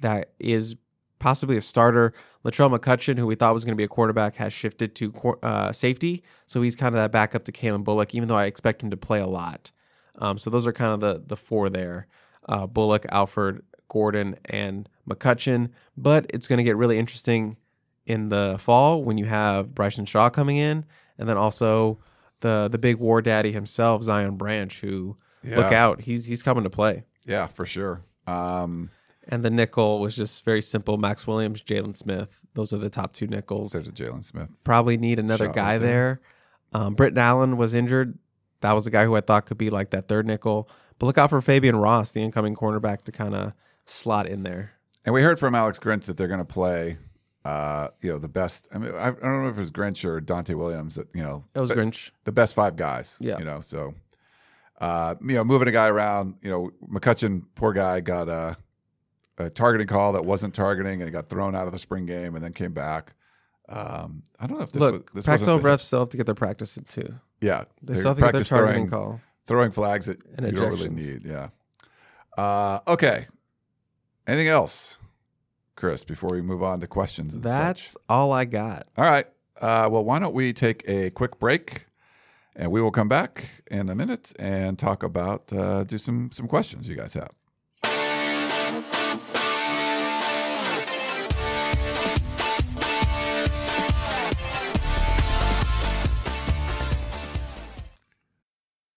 that is possibly a starter. Latrell McCutcheon, who we thought was going to be a quarterback, has shifted to uh, safety. So he's kind of that backup to Calen Bullock, even though I expect him to play a lot. Um, so those are kind of the the four there: uh, Bullock, Alford, Gordon, and McCutcheon. But it's going to get really interesting in the fall when you have Bryson Shaw coming in, and then also the the big war daddy himself, Zion Branch, who Yeah. look out, he's he's coming to play. Yeah, for sure. Um, And the nickel was just very simple. Max Williams, Jalen Smith. Those are the top two nickels. there's a Jalen Smith. Probably need another guy there. Um, Britton Allen was injured. That was a guy who I thought could be like that third nickel. But look out for Fabian Ross, the incoming cornerback, to kind of slot in there. And we heard from Alex Grinch that they're going to play, uh, you know, the best. I mean, I, I don't know if it was Grinch or Donte Williams that you know It was Grinch. the best five guys. Yeah. you know, so uh, you know, moving a guy around. You know, McCutcheon, poor guy, got a, a targeting call that wasn't targeting, and he got thrown out of the spring game, and then came back. Um, I don't know if this Look, was, this Pac-12 wasn't the- refs still have to get their practice in too. Yeah, They still have to get their targeting throwing, call. throwing flags that And you don't really need. Yeah. Uh, okay. Anything else, Chris? Before we move on to questions and That's such. all I got. All right. Uh, well, why don't we take a quick break, and we will come back in a minute and talk about uh, do some some questions you guys have.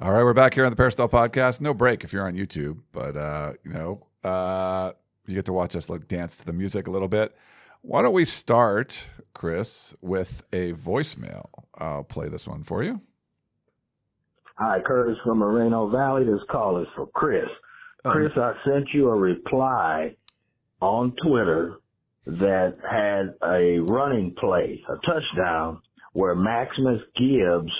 All right, we're back here on the Peristyle Podcast. No break if you're on YouTube, but uh, you know, uh, you get to watch us like dance to the music a little bit. Why don't we start, Chris, with a voicemail? I'll play this one for you. Hi, Curtis from Moreno Valley. This call is for Chris. Um, Chris, I sent you a reply on Twitter that had a running play, a touchdown, where Maximus Gibbs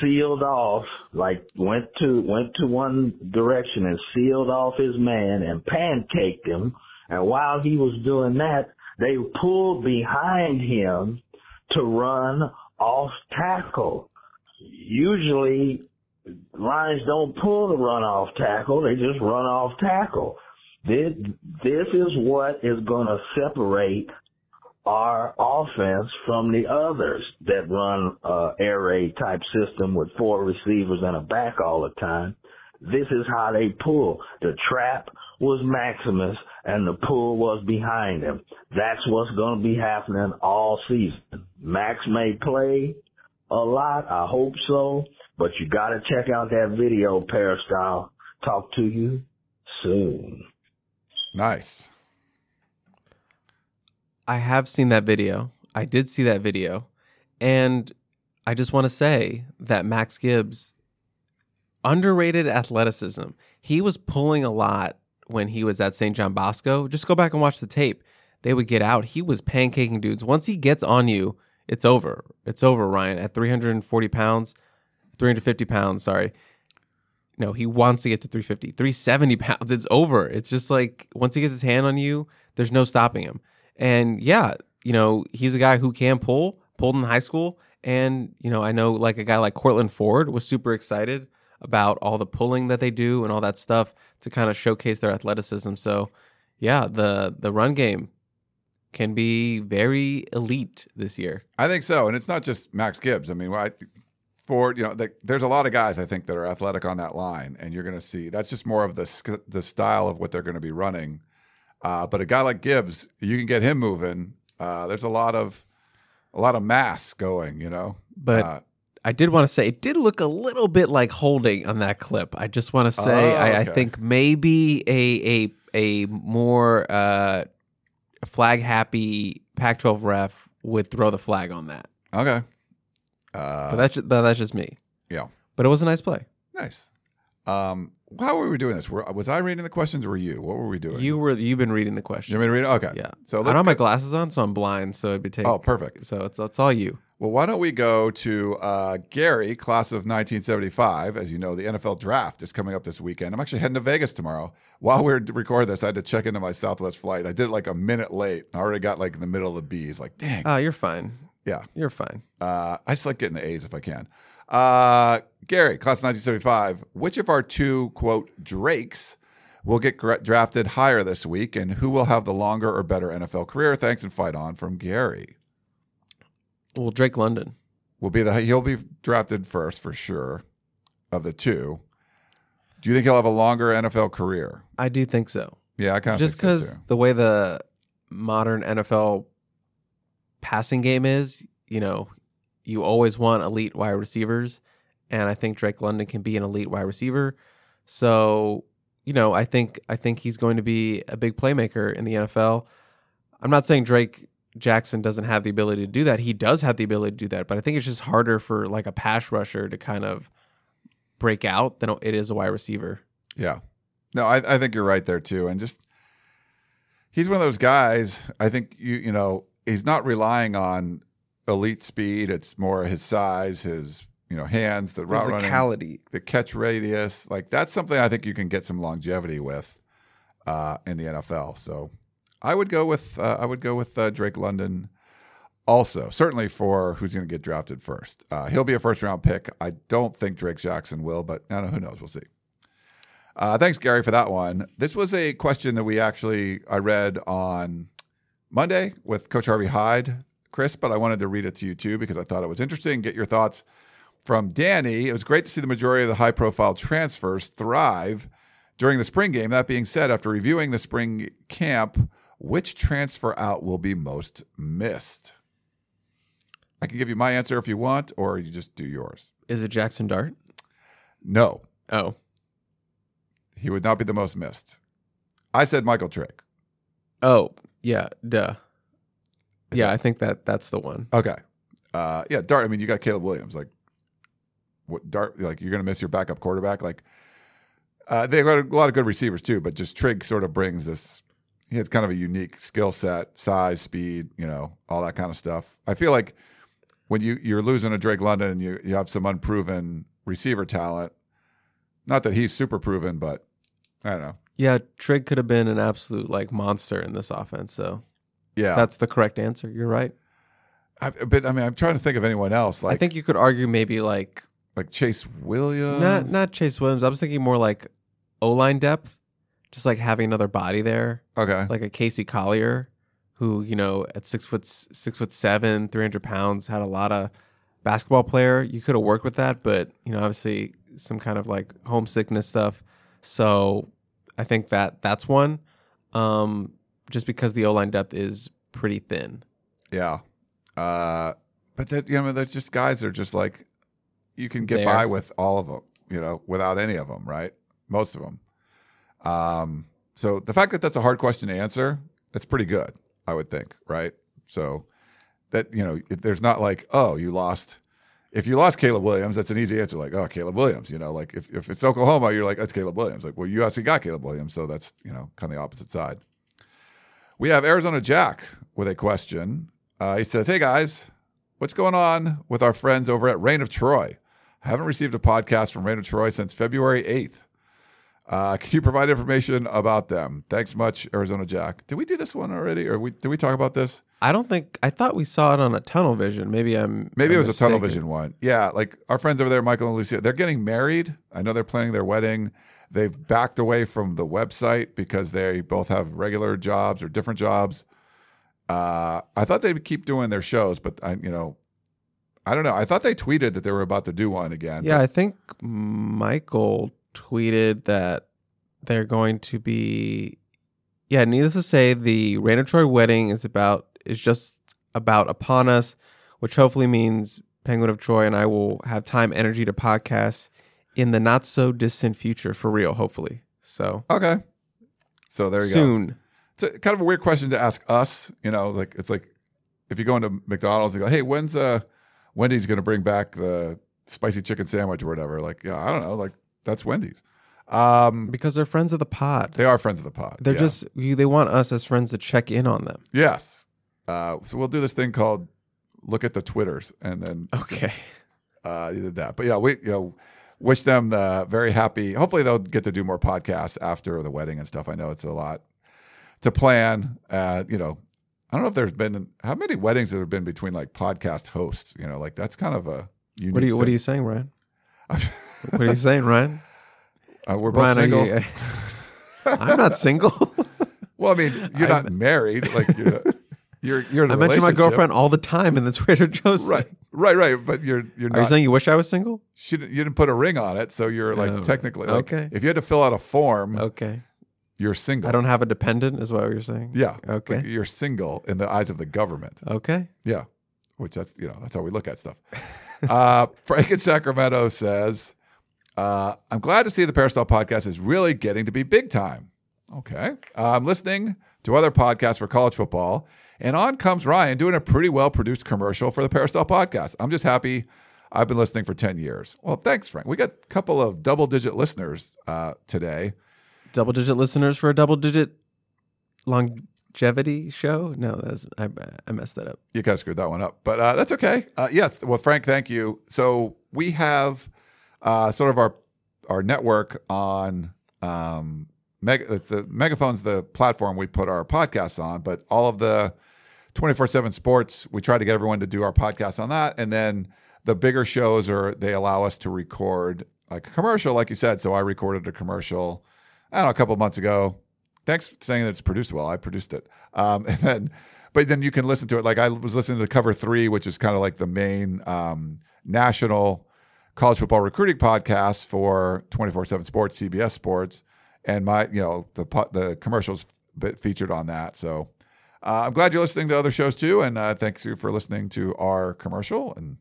sealed off, like went to went to one direction and sealed off his man and pancaked him. And while he was doing that, they pulled behind him to run off tackle. Usually Lions don't pull the run off tackle, they just run off tackle. This, this is what is going to separate our offense from the others that run uh, air raid type system with four receivers and a back all the time. This is how they pull. The trap was Maximus and the pull was behind him. That's what's going to be happening all season. Max may play a lot. I hope so. But you got to check out that video, Peristyle. Talk to you soon. Nice. I have seen that video. I did see that video. And I just want to say that Max Gibbs, underrated athleticism. He was pulling a lot when he was at St. John Bosco. Just go back and watch the tape. They would get out. He was pancaking dudes. Once he gets on you, it's over. It's over, Ryan. At 340 pounds, 350 pounds, sorry. No, he wants to get to 350, 370 pounds. It's over. It's just like once he gets his hand on you, there's no stopping him. And yeah, you know, he's a guy who can pull, pulled in high school. And, you know, I know like a guy like Courtland Ford was super excited about all the pulling that they do and all that stuff to kind of showcase their athleticism. So yeah, the the run game can be very elite this year. I think so, and it's not just Max Gibbs. I mean, I, for you know, the, there's a lot of guys I think that are athletic on that line, and you're going to see that's just more of the the style of what they're going to be running. Uh, but a guy like Gibbs, you can get him moving. Uh, there's a lot of a lot of mass going, you know. But Uh, I did want to say it did look a little bit like holding on that clip. I just want to say Oh, I, I think maybe a a a more uh, flag happy Pac-12 ref would throw the flag on that. Okay. Uh, But that's just, that's just me. yeah. But it was a nice play. Nice. Um, how were we doing this? Were, was I reading the questions or were you? What were we doing? You were you've been reading the questions. You want me to read it? Okay. Yeah. So I don't have my glasses on, so I'm blind. So it'd be taking. Oh, perfect. So it's it's all you. Well, why don't we go to uh, Gary, class of 1975? As you know, the NFL draft is coming up this weekend. I'm actually heading to Vegas tomorrow. While we are recording this, I had to check into my Southwest flight. I did it like a minute late. I already got like in the middle of the B's. Like, dang. Oh, you're fine. yeah. You're fine. Uh, I just like getting the A's if I can. Uh, Gary, class of 1975. Which of our two, quote, Drakes will get gra- drafted higher this week and who will have the longer or better NFL career? Thanks and fight on from Gary. Well, Drake London. will be the he'll be drafted first for sure of the two. Do you think he'll have a longer NFL career? I do think so. Yeah, I kind of Just think so, because the way the modern NFL passing game is, you know, you always want elite wide receivers, and I think Drake London can be an elite wide receiver. So, you know, I think I think he's going to be a big playmaker in the NFL. I'm not saying Drake Jackson doesn't have the ability to do that. He does have the ability to do that, but I think it's just harder for like a pass rusher to kind of break out than it is a wide receiver. Yeah, no, I, I think you're right there too, and just he's one of those guys. I think you you know he's not relying on elite speed. It's more his size, his you know hands, the route running, the catch radius. Like that's something I think you can get some longevity with uh, in the NFL. So I would go with uh, I would go with uh, Drake London. Also, certainly for who's going to get drafted first, uh, he'll be a first round pick. I don't think Drake Jackson will, but I don't know. Who knows? We'll see. Uh, thanks, Gary, for that one. This was a question that we actually I read on Monday with Coach Harvey Hyde, Chris, but I wanted to read it to you too because I thought it was interesting. Get your thoughts from Danny. It was great to see the majority of the high profile transfers thrive during the spring game. That being said, after reviewing the spring camp, which transfer out will be most missed? I can give you my answer if you want, or you just do yours. Is it Jackson Dart? No, Oh, he would not be the most missed. I said Michael Trigg. Oh, yeah, duh. Yeah, I think that that's the one. Okay. Uh, yeah, Dart. I mean, you got Caleb Williams. Like, what Dart? Like, you're going to miss your backup quarterback. Like, uh, they've got a lot of good receivers too, but just Trigg sort of brings this. He has kind of a unique skill set, size, speed, you know, all that kind of stuff. I feel like when you you're losing a Drake London and you you have some unproven receiver talent. Not that he's super proven, but I don't know. Yeah, Trigg could have been an absolute like monster in this offense. So Yeah, that's the correct answer. You're right. I, but I mean, I'm trying to think of anyone else like I think you could argue maybe like like Chase Williams. not not Chase Williams. I was thinking more like O line depth, just like having another body there, okay. like a Casey Collier, who you know at six foot six foot seven, three hundred pounds, had a lot of basketball player. You could have worked with that, but you know obviously some kind of like homesickness stuff. So I think that that's one. Um, just because the O line depth is pretty thin. Yeah. Uh, but that you know, there's just guys that are just like you can get There. by with all of them, you know, without any of them, right? Most of them. Um, so the fact that that's a hard question to answer, that's pretty good, I would think, right? So that you know, there's not like, oh, you lost. If you lost Caleb Williams, that's an easy answer. Like, oh, Caleb Williams, you know, like if, if it's Oklahoma, you're like, that's Caleb Williams. Like, well, you actually got Caleb Williams, so that's you know, kind of the opposite side. We have Arizona Jack with a question. Uh, he says, Hey guys, what's going on with our friends over at Reign of Troy? Haven't received a podcast from of Troy since February 8th. Uh, can you provide information about them? Thanks much, Arizona Jack. Did we do this one already? Or we, did we talk about this? I don't think I thought we saw it on a tunnel vision. Maybe I'm Maybe I'm it was a tunnel vision one. Yeah, like our friends over there, Michael and Lucia, they're getting married. I know they're planning their wedding. They've backed away from the website because they both have regular jobs or different jobs. Uh, I thought they'd keep doing their shows, but I, you know, I don't know. I thought they tweeted that they were about to do one again. Yeah, I think Michael tweeted that they're going to be. Yeah, needless to say, the Reign Troy wedding is about is just about upon us, which hopefully means Penguin of Troy, and I will have time, energy to podcast in the not so distant future for real, hopefully. So Okay. So there you go. soon. It's a, kind of a weird question to ask us. You know, like it's like if you go into McDonald's and go, "Hey, when's uh Wendy's going to bring back the spicy chicken sandwich or whatever?" Like, yeah, I don't know. Like that's Wendy's. Um, Because they're friends of the pod. they are friends of the pod. They're yeah. just they want us as friends to check in on them. yes. Uh, so we'll do this thing called look at the twitters, and then Okay. uh, you did that. But yeah, we you know wish them the very happy. Hopefully they'll get to do more podcasts after the wedding and stuff. I know it's a lot to plan. Uh, you know, I don't know if there's been how many weddings have there been between like podcast hosts. You know, like that's kind of a unique. What are you What are you saying, Ryan? what are you saying, Ryan? Uh, we're both Ryan, single. you- I'm not single. well, I mean, you're not married. Like you're you're, you're a I mention my girlfriend all the time in the Trader Joe's. Right, right, right. But you're you're Are you saying you wish I was single? she didn't, you didn't put a ring on it, so you're like Oh, technically like, okay. If you had to fill out a form, Okay. You're single. I don't have a dependent, is what you're saying? Yeah. Okay. Like you're single in the eyes of the government. Okay. Yeah. Which that's you know that's how we look at stuff. uh, Frank in Sacramento says, uh, "I'm glad to see the Peristyle podcast is really getting to be big time." Okay, uh, I'm listening to other podcasts for college football, and on comes Ryan doing a pretty well produced commercial for the Peristyle podcast. I'm just happy. I've been listening for 10 years. Well, thanks, Frank. We got a couple of double digit listeners uh, today. Double digit listeners for a double digit longevity show? No, that's I, I messed that up. You kind of screwed that one up, but uh, that's okay. Uh, yes, well, Frank, thank you. So we have uh, sort of our our network on um, Mega, the Megaphone's the platform we put our podcasts on, but all of the twenty four seven sports, we try to get everyone to do our podcasts on that, and then the bigger shows are they allow us to record like a commercial, like you said. So I recorded a commercial, I don't know, a couple months ago. Thanks for saying that it's produced well. I produced it, um, and then but then you can listen to it. Like I was listening to Cover Three, which is kind of like the main um, national college football recruiting podcast for 24/7 Sports, CBS Sports, and my you know the the commercials featured on that. So uh, I'm glad you're listening to other shows too, and uh, thanks you for listening to our commercial and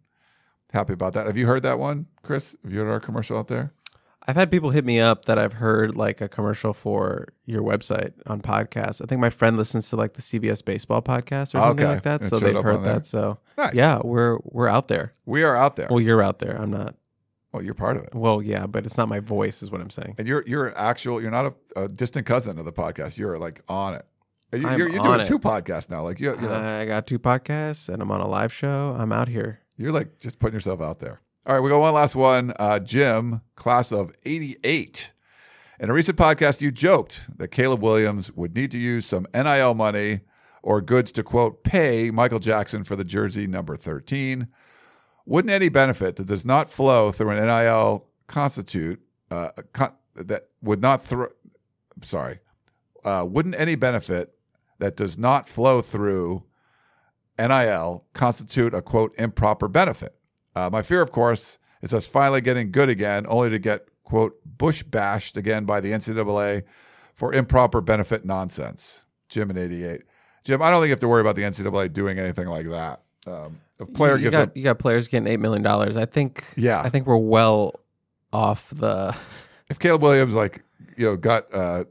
happy about that. Have you heard that one, Chris? Have you heard our commercial out there? I've had people hit me up that I've heard like a commercial for your website on podcasts. I think my friend listens to like the CBS baseball podcast or something Okay. like that. It So they've heard that. So Nice. yeah, we're we're out there. We are out there. Well, you're out there. I'm not. Well, you're part of it. Well, yeah, but it's not my voice, is what I'm saying. And you're you're an actual. You're not a, a distant cousin of the podcast. You're like on it. You, you're you're doing it. two podcasts now. Like you, you know, I got two podcasts and I'm on a live show. I'm out here. you're like just putting yourself out there. All right, we got one last one. Uh, Jim, class of '88. In a recent podcast, you joked that Caleb Williams would need to use some NIL money or goods to quote pay Michael Jackson for the jersey number 13. Wouldn't any benefit that does not flow through an NIL constitute uh, con- that would not throw? Sorry, uh, wouldn't any benefit that does not flow through NIL constitute a quote improper benefit? Uh, my fear, of course, is us finally getting good again, only to get quote bush bashed again by the NCAA for improper benefit nonsense. Jim in '88. Jim, I don't think you have to worry about the NCAA doing anything like that. Um, if a player you gives got up, you got players getting eight million dollars. I think. Yeah. I think we're well off the. if Caleb Williams like you know got uh,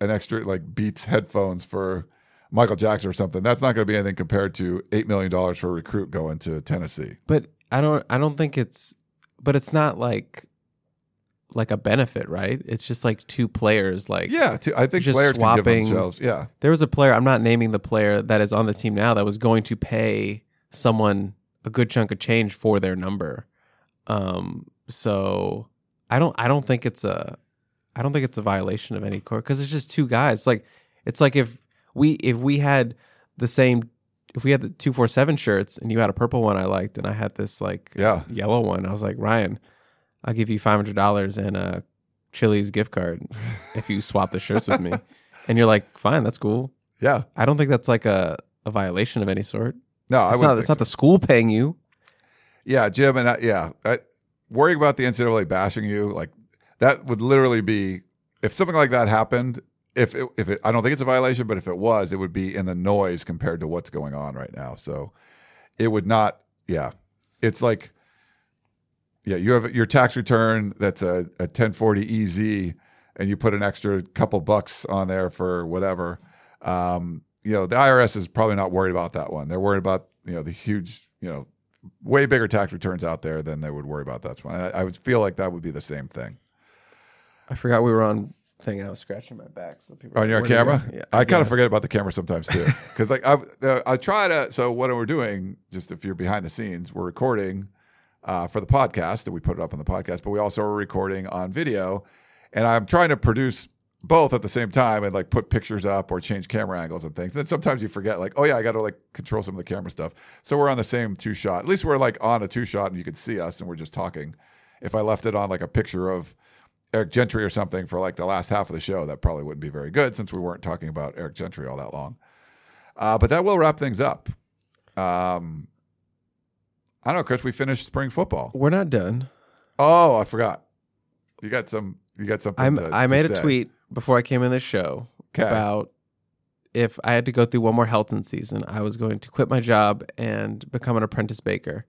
an extra like Beats headphones for Michael Jackson or something, that's not going to be anything compared to eight million dollars for a recruit going to Tennessee. But I don't. I don't think it's. But it's not like. Like a benefit, right? It's just like two players. Like Yeah, to, I think Just players can swapping- give themselves. Yeah, there was a player. I'm not naming the player that is on the team now that was going to pay someone a good chunk of change for their number. Um. So I don't. I don't think it's a. I don't think it's a violation of any court because it's just two guys. Like it's like if we if we had the same if we had the two four seven shirts and you had a purple one I liked and I had this like yeah. yellow one, I was like Ryan, I'll give you five hundred dollars and a Chili's gift card if you swap the shirts with me. And you're like, fine, that's cool. Yeah. I don't think that's like a, a violation of any sort. No, It's not. It's think not the school paying you. Yeah, Jim, and I, yeah, I, worrying about the NCAA bashing you, like that would literally be if something like that happened. If it, if it, I don't think it's a violation, but if it was, it would be in the noise compared to what's going on right now. So it would not. Yeah, it's like Yeah, you have your tax return that's a, a 1040 EZ, and you put an extra couple bucks on there for whatever. Um, you know, the IRS is probably not worried about that one. They're worried about you know the huge, you know, way bigger tax returns out there than they would worry about that one. I, I would feel like that would be the same thing. I forgot we were on thing and I was scratching my back. So people on your "Where did camera. you? Yeah, I kind of forget about the camera sometimes too, because like I uh, I try to. So what we're doing, just if you're behind the scenes, we're recording uh, for the podcast that we put it up on the podcast, but we also are recording on video, and I'm trying to produce both at the same time and like put pictures up or change camera angles and things. Then sometimes you forget, like, oh yeah, I got to like control some of the camera stuff. So we're on the same two shot. At least we're like on a two shot, and you can see us, and we're just talking. If I left it on like a picture of Eric Gentry or something for like the last half of the show, that probably wouldn't be very good since we weren't talking about Eric Gentry all that long. Uh, but that will wrap things up. Um, I don't know, Chris. We finished spring football. We're not done. Oh, I forgot. You got some. You got something. I'm, to- I to made a say. tweet before I came in this show about if I had to go through one more Helton season, I was going to quit my job and become an apprentice baker.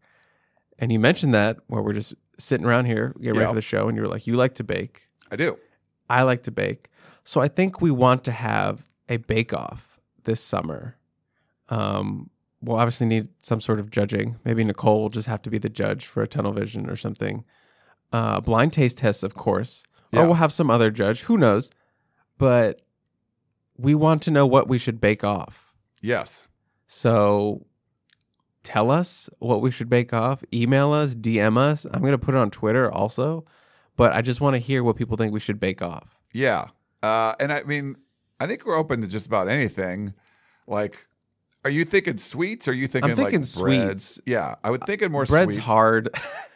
And you mentioned that where we're just sitting around here getting ready for the show, and you were like, "You like to bake." I do. I like to bake. So I think we want to have a bake off this summer. Um, we'll obviously need some sort of judging. Maybe Nicole will just have to be the judge for a tunnel vision or something. Uh, blind taste tests, of course. Yeah. Or we'll have some other judge. Who knows? But we want to know what we should bake off. Yes. So tell us what we should bake off. Email us, DM us. I'm going to put it on Twitter also. But I just want to hear what people think we should bake off. Yeah. Uh, and I mean, I think we're open to just about anything. Like, are you thinking sweets? Or are you thinking, thinking like breads? sweets. Yeah, I would think thinking more Bread's sweets. hard.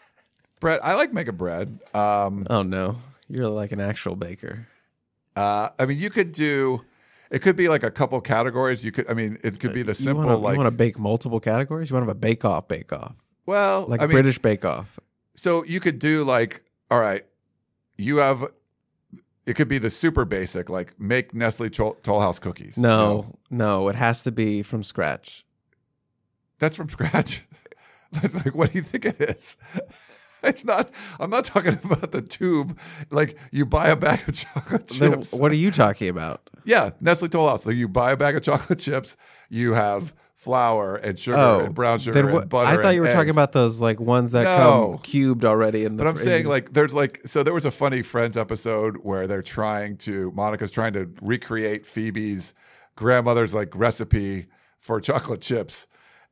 Bread. I like making bread. Um, oh no, you're like an actual baker. uh, I mean, you could do. It could be like a couple categories. You could. I mean, it could uh, be the simple you wanna, like. you want to bake multiple categories. You want to have a bake off, bake off, well, like I mean, British bake off. So you could do like, all right, you have. It could be the super basic, like make Nestle Toll, House cookies. you know? No, no, it has to be from scratch. That's from scratch. That's like, what do you think it is? It's not. I'm not talking about the tube. Like you buy a bag of chocolate Then chips. what are you talking about? Yeah, Nestle Toll House. So you buy a bag of chocolate chips. You have flour and sugar oh, and brown sugar then and butter. I thought you were talking about those like ones that No. come cubed already in the. But I'm fr- saying like there's like so there was a funny Friends episode where they're trying to Monica's trying to recreate Phoebe's grandmother's like recipe for chocolate chips.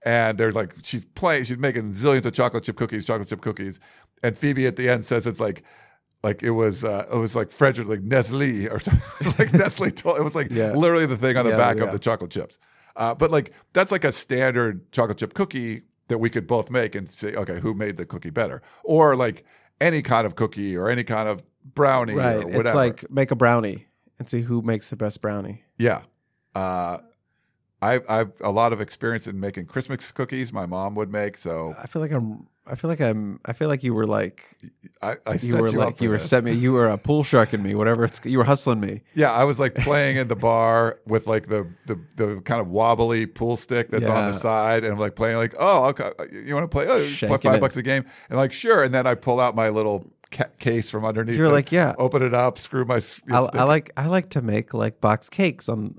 And they're like she's playing she's making zillions of chocolate chip cookies, chocolate chip cookies. And Phoebe at the end says it's like like it was uh, it was like Frederick like Nestle or something like Nestle told it was like Yeah. literally the thing on the Yeah, back yeah. of the chocolate chips. Uh, but like that's like a standard chocolate chip cookie that we could both make and say, okay, who made the cookie better? Or like any kind of cookie or any kind of brownie right, or whatever. it's like make a brownie and see who makes the best brownie. yeah. Uh, I I've a lot of experience in making Christmas cookies. My mom would make, so I feel like I'm. I feel like I'm. I feel like you were like I, I you were you like you were this. set me. You were a pool shark in me. Whatever. It's you were hustling me. Yeah, I was like playing in the bar with like the the, the kind of wobbly pool stick that's on the side, and I'm like playing like, oh, okay, uh, you want to play? Oh, play five it. bucks a game, and like sure, and then I pull out my little ca- case from underneath. You're like, yeah. open it up, screw my. I. I like I like to make like box cakes on,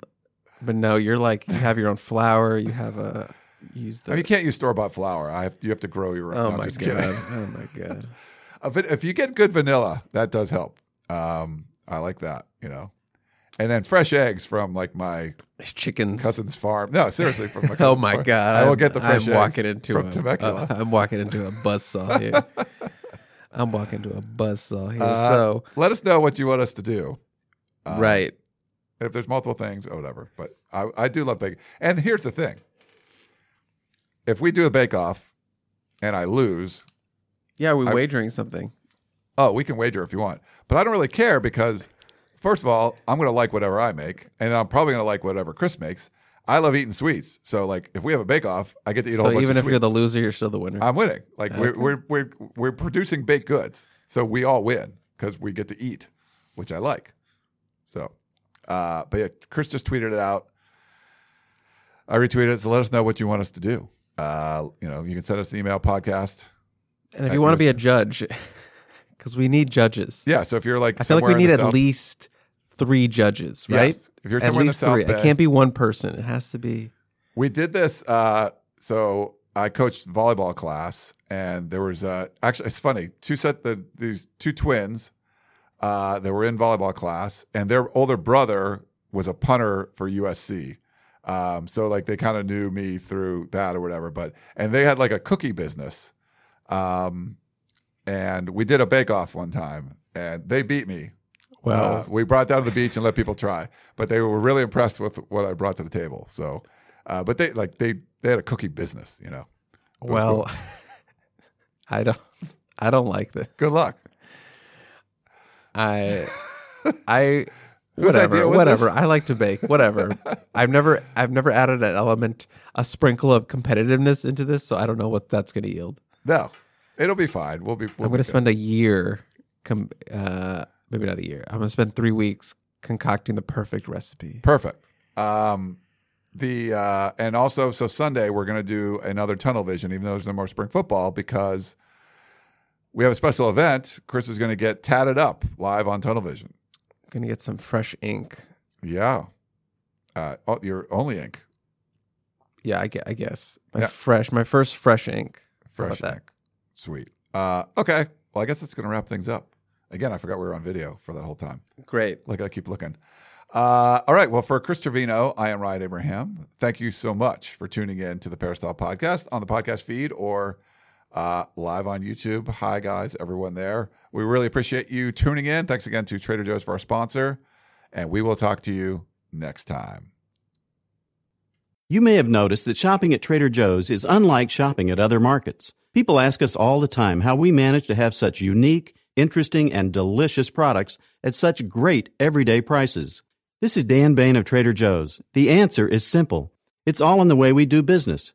but no, you're like you have your own flour. You have a use the. I mean, you can't use store bought flour. I have you have to grow your own. oh No, my god! Oh my god! If you get good vanilla, that does help. Um, I like that, you know. And then fresh eggs from like my chickens. cousin's farm. No, seriously, from my Oh my farm. god! I will get the fresh I'm eggs walking into from a. Temecula. uh, I'm walking into a buzzsaw here. I'm walking into a buzzsaw here. Uh, so let us know what you want us to do. Um, right, if there's multiple things, or whatever. But I, I do love baking. And here's the thing: if we do a bake off and I lose, yeah, we're I- wagering something. oh, we can wager if you want. But I don't really care because, first of all, I'm going to like whatever I make, and I'm probably going to like whatever Chris makes. I love eating sweets, so like if we have a bake off, I get to eat a So whole bunch even if you're the loser, you're still the winner. I'm winning. Like we're, we're we're we're producing baked goods, so we all win because we get to eat, which I like. So, uh, but yeah, Chris just tweeted it out. I retweeted it. So let us know what you want us to do. Uh, you know, you can send us an email podcast And if you want to be a judge, because we need judges. yeah. So if you're like, I feel like we need at South- least three judges, Yes. right? If you're at somewhere in the least three. Bay. It can't be one person. It has to be. We did this. Uh, so I coached volleyball class, and there was uh, actually it's funny. Two set the these two twins uh, that were in volleyball class, and their older brother was a punter for USC. Um, so like they kind of knew me through that or whatever. But and they had like a cookie business, um, and we did a bake off one time, and they beat me. Well, Uh, we brought down to the beach and let people try, but they were really impressed with what I brought to the table. So, uh, but they like they they had a cookie business, you know. well, I don't. I don't like this. Good luck. I, I, whatever, idea whatever. this? I like to bake. Whatever. I've never, I've never added an element, a sprinkle of competitiveness into this, so I don't know what that's going to yield. No, it'll be fine. We'll be. We'll I'm going to spend a year, com- uh, maybe not a year. I'm going to spend three weeks concocting the perfect recipe. perfect. Um, the uh, and also so Sunday we're going to do another tunnel vision, even though there's no more spring football because we have a special event. Chris is going to get tatted up live on Tunnel Vision. To get some fresh ink. Yeah, uh, oh, your only ink, Yeah, I, I guess my Yeah. fresh, my first fresh ink. Fresh that? ink. Sweet. Uh, okay. Well, I guess that's to wrap things up. Again, I forgot we were on video for that whole time. Great. Like I keep looking. Uh, all right. Well, for Chris Trevino, I am Ryan Abraham. Thank you so much for tuning in to the Peristyle Podcast on the podcast feed or uh, live on YouTube. Hi, guys, everyone there. We really appreciate you tuning in. Thanks again to Trader Joe's for our sponsor, and we will talk to you next time. You may have noticed that shopping at Trader Joe's is unlike shopping at other markets. People ask us all the time how we manage to have such unique, interesting, and delicious products at such great everyday prices. This is Dan Bane of Trader Joe's. The answer is simple. It's all in the way we do business.